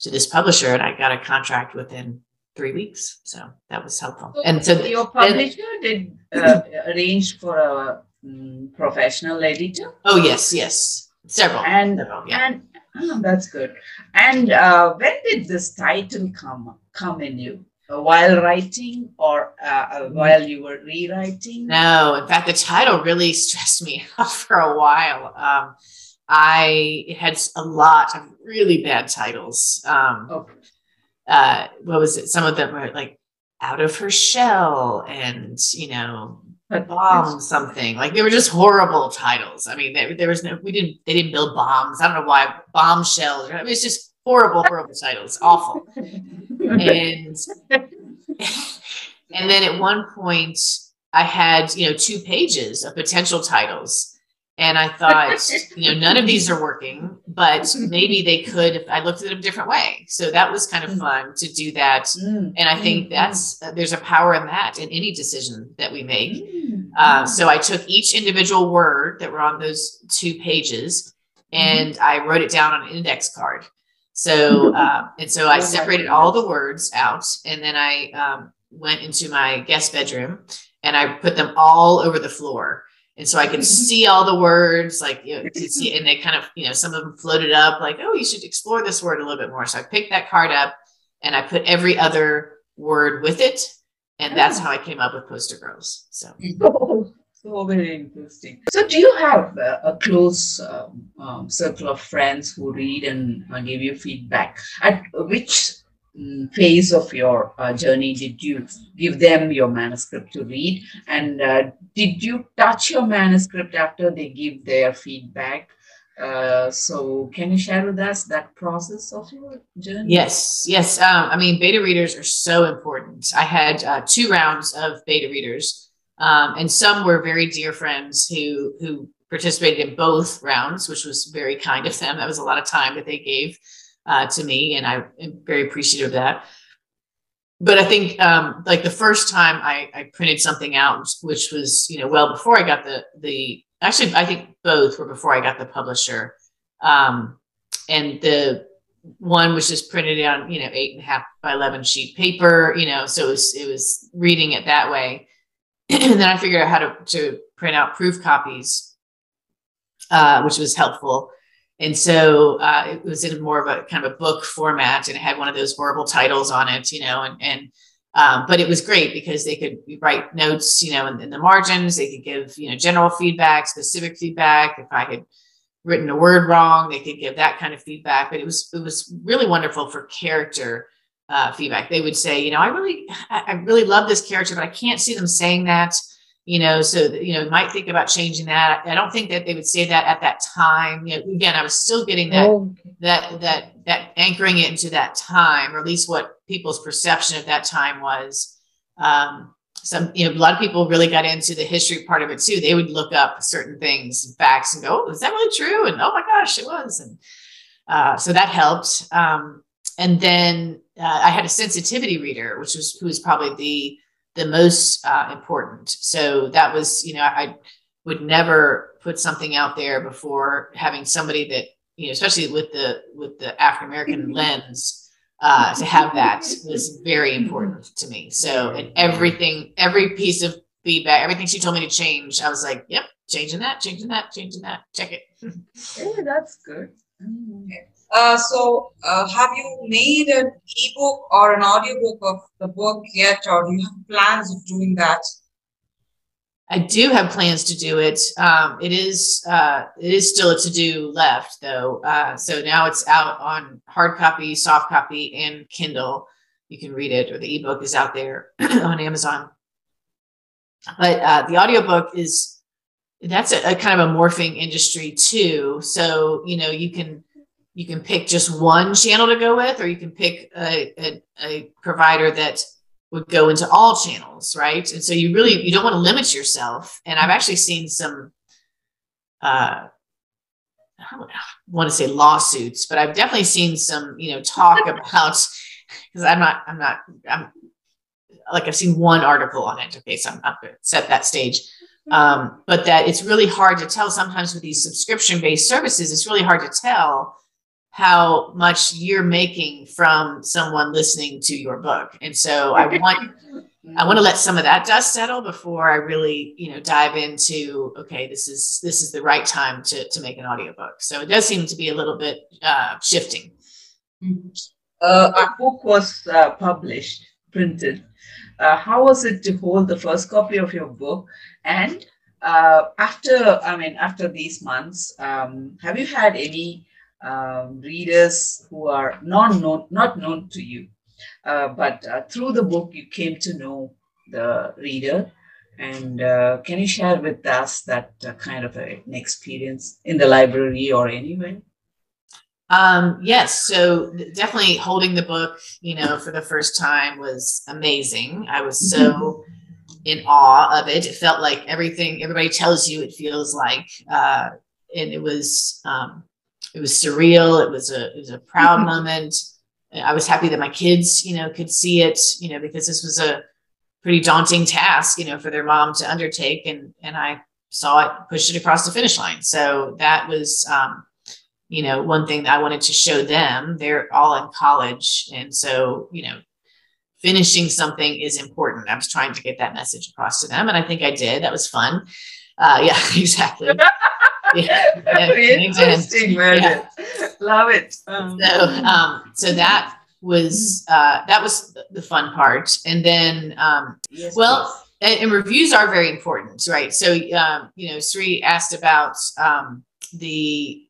[SPEAKER 3] to this publisher, and I got a contract within three weeks. So that was helpful. And so
[SPEAKER 2] your publisher did uh, arrange for a um, professional editor.
[SPEAKER 3] Oh yes, yes, several.
[SPEAKER 2] And
[SPEAKER 3] several, yeah.
[SPEAKER 2] and oh, that's good. And uh, when did this title come come in you? Uh, while writing or uh, uh, while you were rewriting?
[SPEAKER 3] No, in fact, the title really stressed me (laughs) out for a while. Um, I had a lot of really bad titles. Um,
[SPEAKER 2] Oh,
[SPEAKER 3] uh, what was it? Some of them were like out of her shell and, you know, bomb something. Like they were just horrible titles. I mean, there, there was no, we didn't, they didn't build bombs. I don't know why bombshells. I mean, it's just horrible, horrible titles, awful. And and then at one point, I had you know two pages of potential titles, and I thought, you know, none of these are working, but maybe they could if I looked at them a different way. So that was kind of fun to do that.
[SPEAKER 2] Mm,
[SPEAKER 3] And I think
[SPEAKER 2] mm,
[SPEAKER 3] that's uh, there's a power in that in any decision that we make.
[SPEAKER 2] mm,
[SPEAKER 3] Uh,
[SPEAKER 2] mm.
[SPEAKER 3] so I took each individual word that were on those two pages and I wrote it down on an index card. So, uh, and so I separated all the words out and then I um, went into my guest bedroom and I put them all over the floor. And so I could see all the words, like, you know, to see, and they kind of, you know, some of them floated up like, oh, you should explore this word a little bit more. So I picked that card up and I put every other word with it. And that's how I came up with Poster Girls. So.
[SPEAKER 2] Oh, (laughs) so very interesting. So, do you have uh, a close um, um, circle of friends who read and uh, give you feedback? At which phase of your uh, journey did you give them your manuscript to read? And uh, did you touch your manuscript after they give their feedback? Uh, so, can you share with us that process of your journey?
[SPEAKER 3] Yes, yes. Um, I mean, beta readers are so important. I had uh, two rounds of beta readers, um, and some were very dear friends who who participated in both rounds, which was very kind of them. That was a lot of time that they gave uh, to me, and I am very appreciative of that. But I think, um, like the first time I, I printed something out, which was you know well before I got the the actually I think both were before I got the publisher, um, and the one was just printed on you know eight and a half by 11 sheet paper you know so it was it was reading it that way. (clears throat) And then i figured out how to, to print out proof copies uh, which was helpful and so uh, it was in more of a kind of a book format and it had one of those horrible titles on it you know and and um, but it was great because they could write notes you know in, in the margins. They could give you know general feedback specific feedback. If i had written a word wrong they could give that kind of feedback. But it was it was really wonderful for character uh, feedback. They would say you know i really i really love this character but i can't see them saying that you know so you know might think about changing that. I don't think that they would say that at that time. You know again i was still getting that
[SPEAKER 2] Oh,
[SPEAKER 3] that that that anchoring it into that time or at least what people's perception of that time was. Um some you know a lot of people really got into the history part of it too. They would look up certain things and facts and go oh, is that really true? And oh my gosh it was. And uh, so that helped. Um and then uh, i had a sensitivity reader which was who was probably the the most uh, important so that was you know i would never put something out there before having somebody that you know especially with the with the african american lens uh, to have that was very important to me. So, and everything, every piece of feedback, everything she told me to change, I was like, yep, changing that, changing that, changing that, check it. (laughs)
[SPEAKER 2] yeah, that's good. Mm.
[SPEAKER 1] Uh, so, uh, have you made an ebook or an audiobook of the book yet, or do you have plans of doing that?
[SPEAKER 3] I do have plans to do it. Um, it is uh, it is still a to do left though. Uh, so now it's out on hard copy, soft copy, and Kindle. you can read it, or the ebook is out there (clears throat) on Amazon. But uh, the audiobook is that's a, a kind of a morphing industry too. So you know you can you can pick just one channel to go with, or you can pick a, a, a provider that would go into all channels, right? And so you really you don't want to limit yourself. And I've actually seen some uh, I don't want to say lawsuits, but I've definitely seen some, you know, talk (laughs) about because I'm not, I'm not, I'm like I've seen one article on it. Okay, so I'm up set that stage. Um, but that it's really hard to tell sometimes with these subscription based services, it's really hard to tell how much you're making from someone listening to your book. And so I want I want to let some of that dust settle before I really, you know, dive into okay, this is this is the right time to to make an audiobook. So it does seem to be a little bit uh, shifting.
[SPEAKER 2] Uh, our book was uh, published, printed. Uh, how was it to hold the first copy of your book? And uh, after, I mean, after these months, um, have you had any um, readers who are non known, not known to you? Uh, but uh, through the book, you came to know the reader. And uh, can you share with us that uh, kind of a, an experience in the library or anywhere?
[SPEAKER 3] Um, yes, so definitely holding the book, you know, for the first time was amazing. I was so in awe of it. It felt like everything everybody tells you it feels like, uh, and it was um, it was surreal. It was a it was a proud (laughs) moment. I was happy that my kids, you know, could see it, you know, because this was a pretty daunting task, you know, for their mom to undertake, and and I saw it push it across the finish line. So that was, um, you know, one thing that I wanted to show them. They're all in college, and so you know, finishing something is important. I was trying to get that message across to them, and I think I did. That was fun. Uh, (laughs) yeah, exactly. (laughs)
[SPEAKER 2] yeah, (laughs) Very interesting. Yeah. Love it.
[SPEAKER 3] Um, so, um, so that was uh, that was the fun part, and then, um, yes, well, and, and, reviews are very important, right? So, um, you know, Sri asked about um, the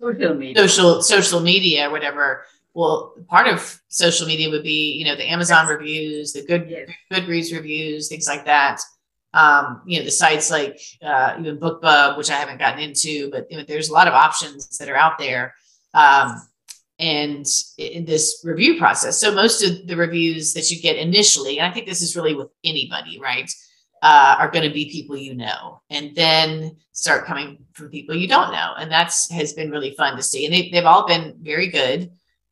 [SPEAKER 2] social media,
[SPEAKER 3] social social media, whatever. Well, part of social media would be, you know, the Amazon yes. reviews, the good yes. Goodreads reviews, things like that um, you know, the sites like uh, even BookBub, which I haven't gotten into, but you know, there's a lot of options that are out there. Um, and in this review process, so most of the reviews that you get initially, and I think this is really with anybody, right, uh, are going to be people you know, and then start coming from people you don't know, and that's has been really fun to see, and they, they've all been very good.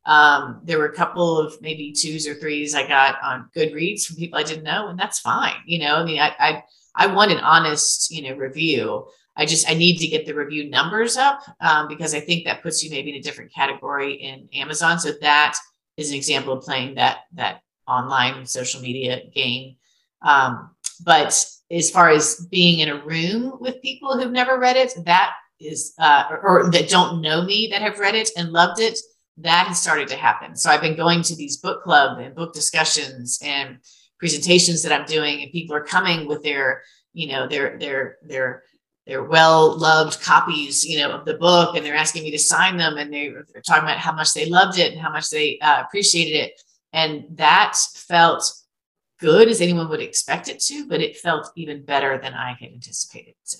[SPEAKER 3] Um, there were a couple of maybe twos or threes I got on Goodreads from people I didn't know, and that's fine. You know, I mean, I, I, I want an honest, you know, review. I just I need to get the review numbers up um, because I think that puts you maybe in a different category in Amazon. So that is an example of playing that that online social media game. Um, but as far as being in a room with people who've never read it, that is uh, or, or that don't know me that have read it and loved it that has started to happen. So I've been going to these book club and book discussions and presentations that I'm doing, and people are coming with their, you know, their their their their well loved copies, you know, of the book, and they're asking me to sign them, and they're, they're talking about how much they loved it and how much they uh, appreciated it, and that felt good as anyone would expect it to, but it felt even better than I had anticipated. So.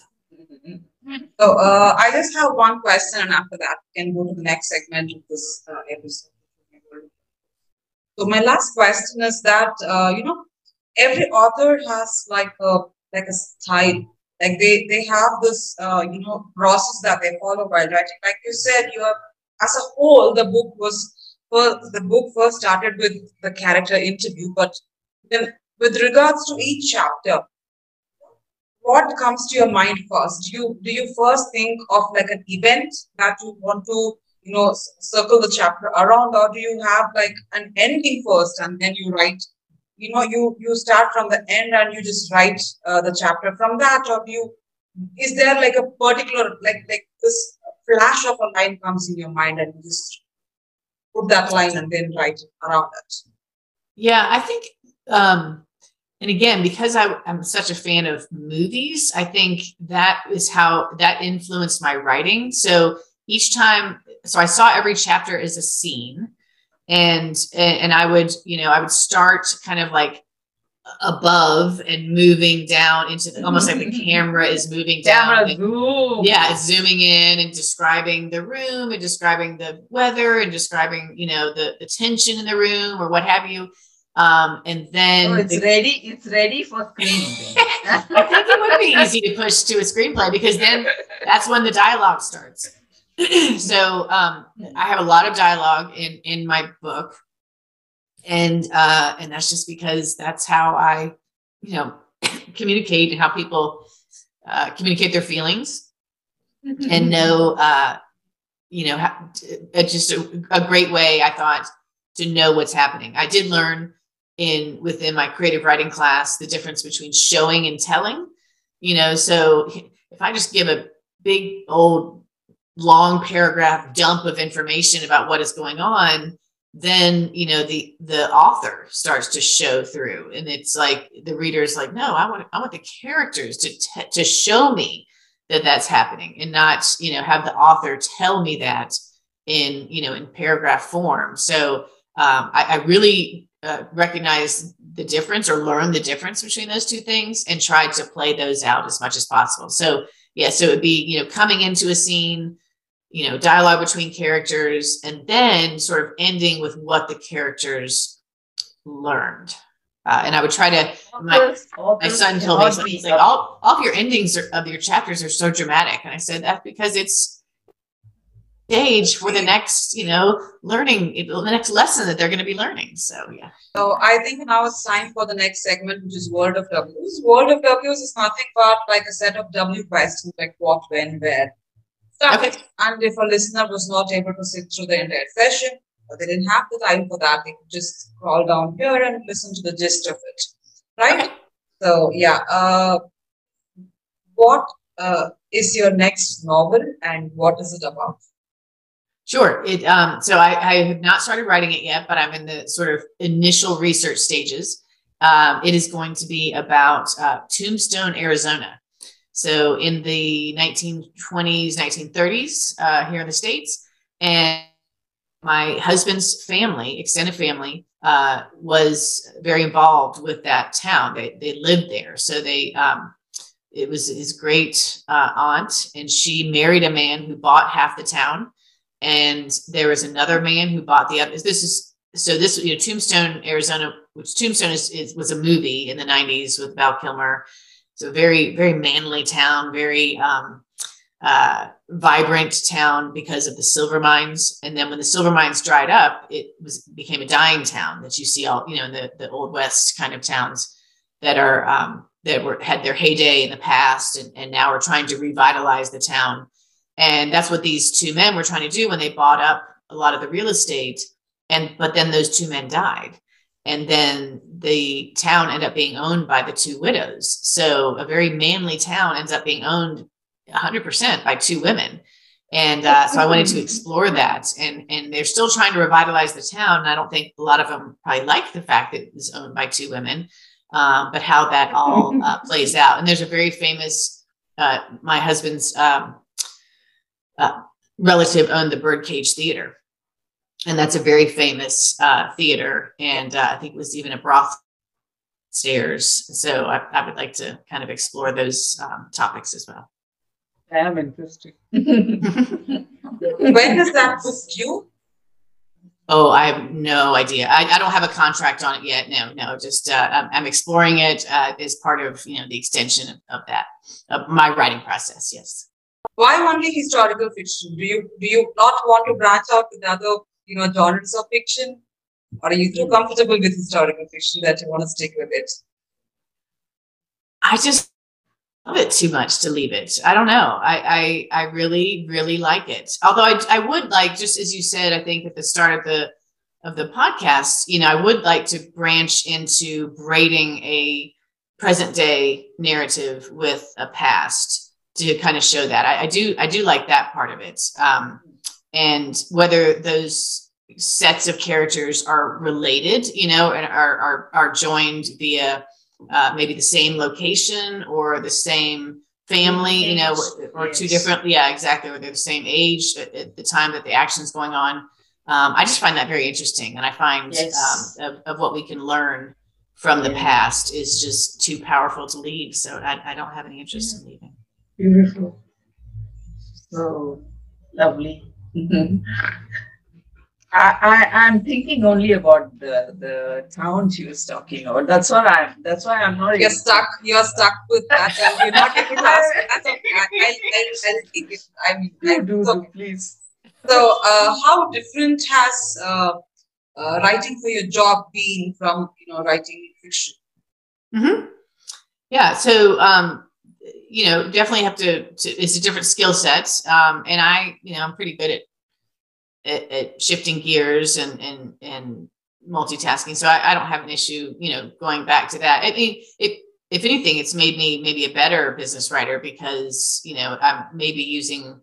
[SPEAKER 1] So uh, I just have one question, and after that, we can go to the next segment of this uh, episode. So my last question is that uh, you know every author has like a like a style, like they they have this uh, you know process that they follow while writing. Like you said, you have as a whole the book was first, the book first started with the character interview, but then with regards to each chapter, what comes to your mind first? Do you do you first think of like an event that you want to you know circle the chapter around, or do you have like an ending first and then you write? You know, you you start from the end and you just write uh, the chapter from that, or do you? Is there like a particular like like this flash of a line comes in your mind and you just put that line and then write around it?
[SPEAKER 3] Yeah, I think um, and again because I, am such a fan of movies i think that is how that influenced my writing so each time so i saw every chapter as a scene and and I would you know I would start kind of like above and moving down into the, almost like the (laughs) camera is moving down.
[SPEAKER 2] Camera
[SPEAKER 3] and- yeah, it's zooming in and describing the room and describing the weather and describing you know the the tension in the room or what have you. Um, and then
[SPEAKER 2] Oh, it's
[SPEAKER 3] the-
[SPEAKER 2] ready. It's ready for screening. (laughs)
[SPEAKER 3] I think it would be easy to push to a screenplay because then that's when the dialogue starts. (clears throat) so um, I have a lot of dialogue in in my book, and uh, and that's just because that's how I, you know, (coughs) communicate and how people uh, communicate their feelings and know, uh, you know, it's just a, a great way I thought to know what's happening. I did learn in within my creative writing class the difference between showing and telling. You know, so if I just give a big old long paragraph dump of information about what is going on then you know the the author starts to show through and it's like the reader is like no i want i want the characters to t- to show me that that's happening and not you know have the author tell me that in you know in paragraph form so um, I, I really uh, recognize the difference or learn the difference between those two things and try to play those out as much as possible. So yeah so it would be you know coming into a scene you know dialogue between characters and then sort of ending with what the characters learned. Uh, and i would try to my, my son told me
[SPEAKER 2] cannot
[SPEAKER 3] so
[SPEAKER 2] be-
[SPEAKER 3] he's like all, all of your endings are, of your chapters are so dramatic. And i said that's because it's stage for the next you know learning the next lesson that they're going to be learning so yeah
[SPEAKER 1] So I think now it's time for the next segment, which is World of W's. World of W's is nothing but like a set of W questions like what, when, where. Stuff.
[SPEAKER 3] Okay.
[SPEAKER 1] And if a listener was not able to sit through the entire session, or they didn't have the time for that, they could just scroll down here and listen to the gist of it. Right?
[SPEAKER 3] Okay.
[SPEAKER 1] So yeah. Uh, what uh, is your next novel and what is it about?
[SPEAKER 3] Sure. It um so I, I have not started writing it yet, but I'm in the sort of initial research stages. Um, it is going to be about uh, Tombstone, Arizona. So in the 1920s, 1930s uh, here in the states, and my husband's family, extended family, uh, was very involved with that town. They they lived there, so they um, it was his great uh, aunt, and she married a man who bought half the town and there was another man who bought the other. This is so this you know Tombstone, Arizona, which Tombstone is, is was a movie in the '90s with Val Kilmer. It's a very very manly town, very um, uh, vibrant town because of the silver mines. And then when the silver mines dried up, it was became a dying town that you see all you know in the the old west kind of towns that are um, that were had their heyday in the past and, and now are trying to revitalize the town and that's what these two men were trying to do when they bought up a lot of the real estate. And but then those two men died. And then the town ended up being owned by the two widows. So a very manly town ends up being owned 100% by two women. And uh, so I wanted to explore that. And, and they're still trying to revitalize the town. And I don't think a lot of them probably like the fact that it's owned by two women, um, but how that all uh, plays out. And there's a very famous, uh, my husband's um, uh, relative owned the Birdcage Theater. And that's a very famous uh, theater. And uh, I think it was even a broth stairs. So I, I would like to kind of explore those um, topics as well.
[SPEAKER 2] I am interested. (laughs)
[SPEAKER 1] When does that book due?
[SPEAKER 3] Oh, I have no idea. I, I don't have a contract on it yet. No, no, just uh, I'm, I'm exploring it uh, as part of you know the extension of, of that of my writing process. Yes.
[SPEAKER 1] Why only historical fiction? Do you do you not want to branch out with other you know genres of fiction, or are you too comfortable with historical fiction that you want to stick with it?
[SPEAKER 3] I just love it too much to leave it. I don't know. I I, I really really like it. Although I I would like just as you said, I think at the start of the of the podcast, you know, I would like to branch into braiding a present day narrative with a past to kind of show that. I, I do I do like that part of it. Um, and whether those sets of characters are related, you know, and are are are joined via uh, maybe the same location or the same family, you know, or, or two
[SPEAKER 2] Yes.
[SPEAKER 3] different, yeah, exactly, or they're the same age at, at the time that the action's going on. um, I just find that very interesting, and I find
[SPEAKER 2] Yes.
[SPEAKER 3] um, of, of what we can learn from the
[SPEAKER 2] Yeah.
[SPEAKER 3] past is just too powerful to leave. So I, I don't have any interest in leaving.
[SPEAKER 2] Beautiful. So lovely. (laughs) I, I I'm thinking only about the the town she was talking about. That's what I'm. That's why I'm not.
[SPEAKER 1] You're
[SPEAKER 2] able-
[SPEAKER 1] stuck. You're stuck with that. and (laughs) You're not able to ask. That's okay. I, I, I, I'll take it. I mean,
[SPEAKER 2] Do do,
[SPEAKER 1] so,
[SPEAKER 2] do please.
[SPEAKER 1] so uh, how different has uh, uh, writing for your job been from you know writing fiction?
[SPEAKER 3] Mm-hmm. Yeah. So, um, you know, definitely have to, to it's a different skill set. Um, and I, you know, I'm pretty good at, at, at shifting gears and, and, and multitasking. So I, I don't have an issue, you know, going back to that. I mean, it, if anything, it's made me maybe a better business writer because, you know, I'm maybe using,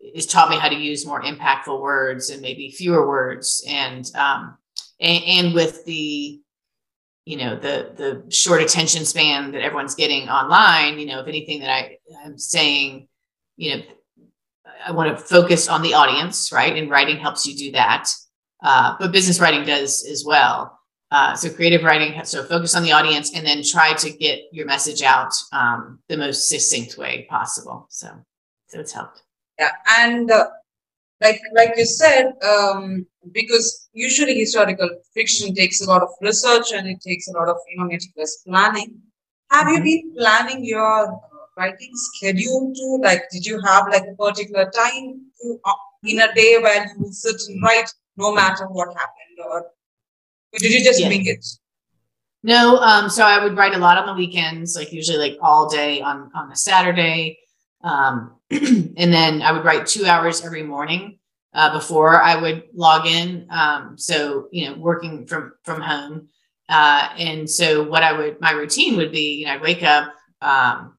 [SPEAKER 3] it's taught me how to use more impactful words and maybe fewer words. And, um, and, and with the, you know the the short attention span that everyone's getting online you know if anything that i i'm saying you know i want to focus on the audience right? And writing helps you do that. Uh, but business writing does as well. Uh, so creative writing so focus on the audience and then try to get your message out um, the most succinct way possible. So so it's helped.
[SPEAKER 1] Yeah, and uh, like like you said, um, because usually historical fiction takes a lot of research and it takes a lot of you know meticulous planning. Have you
[SPEAKER 3] Mhm.
[SPEAKER 1] been planning your writing schedule too? Like, did you have like a particular time to, uh, in a day where you will sit and write no matter what happened, or did you just
[SPEAKER 3] Yeah.
[SPEAKER 1] wing it?
[SPEAKER 3] No, um, so I would write a lot on the weekends, like usually like all day on on a Saturday, um, (clears throat) and then I would write two hours every morning uh, before I would log in. Um, so you know, working from from home, uh, and so what I would my routine would be, you know, I'd wake up um,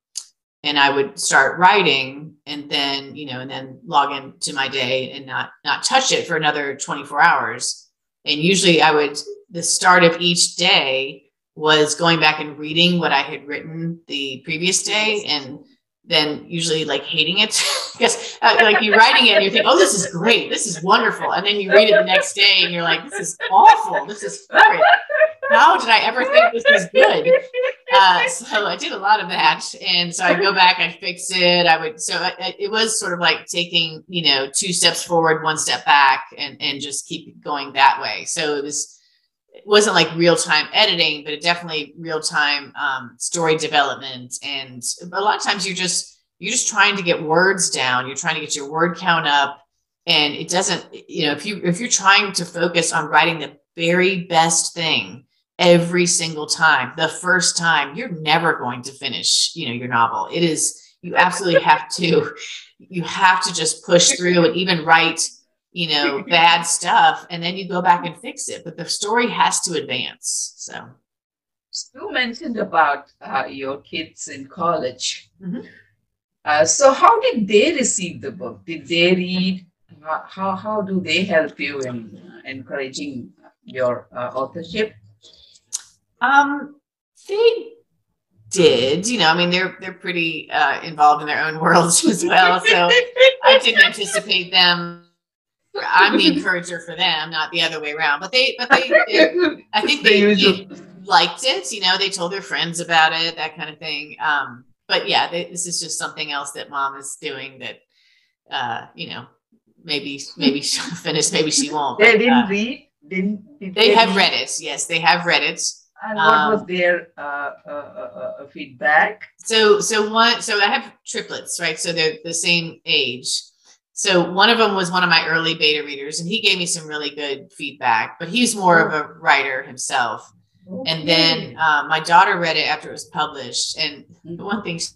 [SPEAKER 3] and I would start writing, and then you know, and then log into my day and not not touch it for another twenty four hours. And usually, I would the start of each day was going back and reading what I had written the previous day and then usually like hating it (laughs) because uh, like you're writing it and you think, oh, this is great. This is wonderful. And then you read it the next day and you're like, this is awful. This is horrid. How did I ever think this was good? Uh, so I did a lot of that. And so I go back, I fix it. I would, so I, it was sort of like taking, you know, two steps forward, one step back and, and just keep going that way. So it was, it wasn't like real time editing, but it definitely real time um, story development. And a lot of times you're just you're just trying to get words down. You're trying to get your word count up, and it doesn't. You know, if you if you're trying to focus on writing the very best thing every single time, the first time, you're never going to finish. You know your novel. It is you absolutely have to. You have to just push through and even write you know, (laughs) bad stuff, and then you go back and fix it. But the story has to advance. So,
[SPEAKER 2] You mentioned about uh, your kids in college.
[SPEAKER 3] Mhm.
[SPEAKER 2] Uh, so, how did they receive the book? Did they read? How, how, how do they help you in uh, encouraging your uh, authorship?
[SPEAKER 3] um, they did, you know, I mean, they're they're pretty uh, involved in their own (laughs) worlds as well. So I didn't anticipate them. I'm the encourager for them, not the other way around. But they, but they, (laughs) they I think they, they liked it. You know, they told their friends about it, that kind of thing. Um, but yeah, they, this is just something else that mom is doing that, uh, you know, maybe maybe she'll (laughs) finish, maybe she won't.
[SPEAKER 2] They
[SPEAKER 3] but,
[SPEAKER 2] didn't
[SPEAKER 3] uh,
[SPEAKER 2] read. Didn't did
[SPEAKER 3] they have read it. Yes, they have read it.
[SPEAKER 2] And what was
[SPEAKER 3] um,
[SPEAKER 2] their uh, uh, uh, uh, feedback?
[SPEAKER 3] So so one so I have triplets, right? So they're the same age. So one of them was one of my early beta readers, and he gave me some really good feedback. But he's more of a writer himself. And then uh, my daughter read it after it was published, and the one thing, she-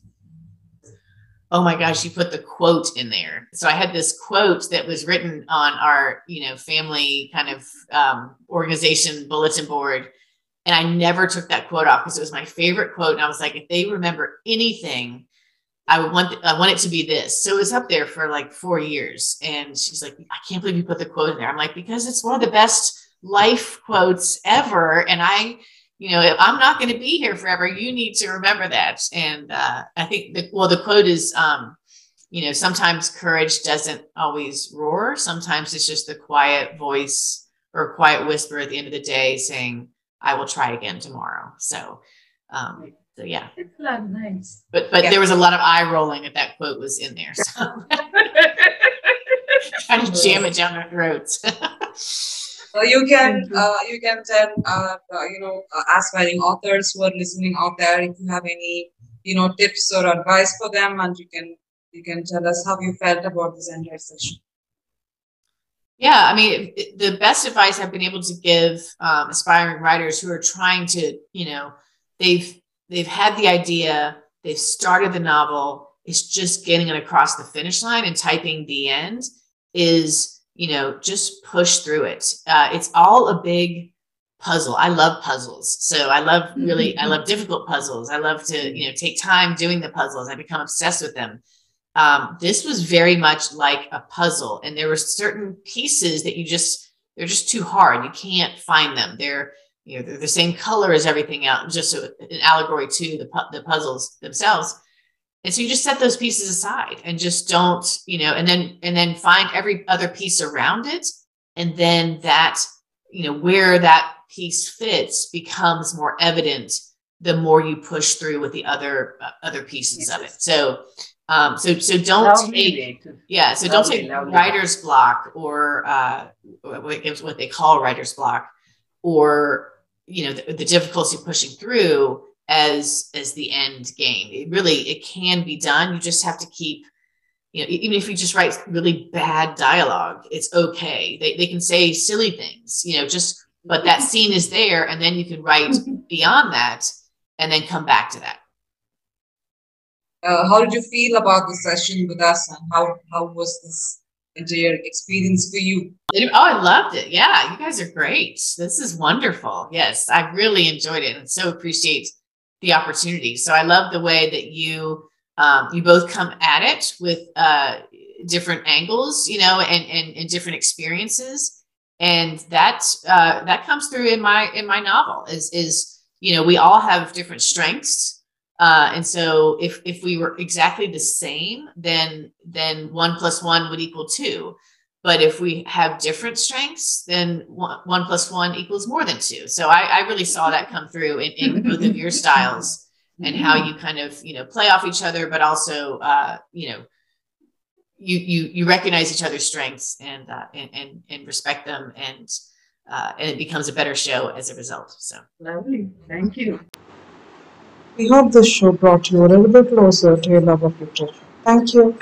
[SPEAKER 3] oh my gosh, she put the quote in there. So I had this quote that was written on our, you know, family kind of um, organization bulletin board, and I never took that quote off because it was my favorite quote. And I was like, if they remember anything, I want I want it to be this. So it was up there for like four years, and she's like, I can't believe you put the quote in there. I'm like, because it's one of the best life quotes ever, and I you know, if I'm not going to be here forever, you need to remember that. And uh, I think, the, well, the quote is, um, you know, sometimes courage doesn't always roar. Sometimes it's just the quiet voice or quiet whisper at the end of the day saying, I will try again tomorrow. So, um, so yeah.
[SPEAKER 2] It's not nice.
[SPEAKER 3] But but
[SPEAKER 1] Yeah.
[SPEAKER 3] there was a lot of eye rolling if that quote was in there. So (laughs) trying to jam it down our throats.
[SPEAKER 1] Uh, you can
[SPEAKER 2] you.
[SPEAKER 1] uh, you can tell uh, uh, you know uh, aspiring authors who are listening out there if you have any you know tips or advice for them, and you can you can tell us how you felt about this entire session.
[SPEAKER 3] Yeah, I mean, the best advice I've been able to give um, aspiring writers who are trying to, you know, they've they've had the idea, they've started the novel, it's just getting it across the finish line and typing the end is, you know, just push through it. Uh, it's all a big puzzle. I love puzzles, so I love really, I love difficult puzzles. I love to, you know, take time doing the puzzles. I become obsessed with them um, this was very much like a puzzle and there were certain pieces that you just they're just too hard you can't find them they're you know they're the same color as everything else just an allegory to the, pu- the puzzles themselves. And so you just set those pieces aside and just don't you know and then and then find every other piece around it. And then that you know where that piece fits becomes more evident the more you push through with the other uh, other pieces of it. So um so so don't
[SPEAKER 2] Lovely
[SPEAKER 3] take yeah, so don't take
[SPEAKER 2] lovely.
[SPEAKER 3] writer's block or uh, what what they call writer's block, or you know the, the difficulty pushing through as as the end game. It really it can be done. You just have to keep, you know, even if you just write really bad dialogue, it's okay. They they can say silly things, you know, just but that (laughs) scene is there, and then you can write (laughs) beyond that, and then come back to that.
[SPEAKER 1] Uh, how did you feel about the session with us, and how how was this entire experience for you?
[SPEAKER 3] Oh, I loved it. Yeah, you guys are great. This is wonderful. Yes, I really enjoyed it and so appreciate the opportunity. So I love the way that you um, you both come at it with uh, different angles, you know, and, and and different experiences, and that uh, that comes through in my in my novel. Is is you know we all have different strengths. Uh, and so if if we were exactly the same, then then one plus one would equal two. But if we have different strengths, then one, one plus one equals more than two. So I, I really saw that come through in, in both of your styles and how you kind of you know play off each other, but also uh, you know you you you recognize each other's strengths and uh, and, and and respect them, and uh, and it becomes a better show as a result. So
[SPEAKER 2] Lovely. Thank you.
[SPEAKER 1] We hope this show brought you a little bit closer to your love of literature. Thank you.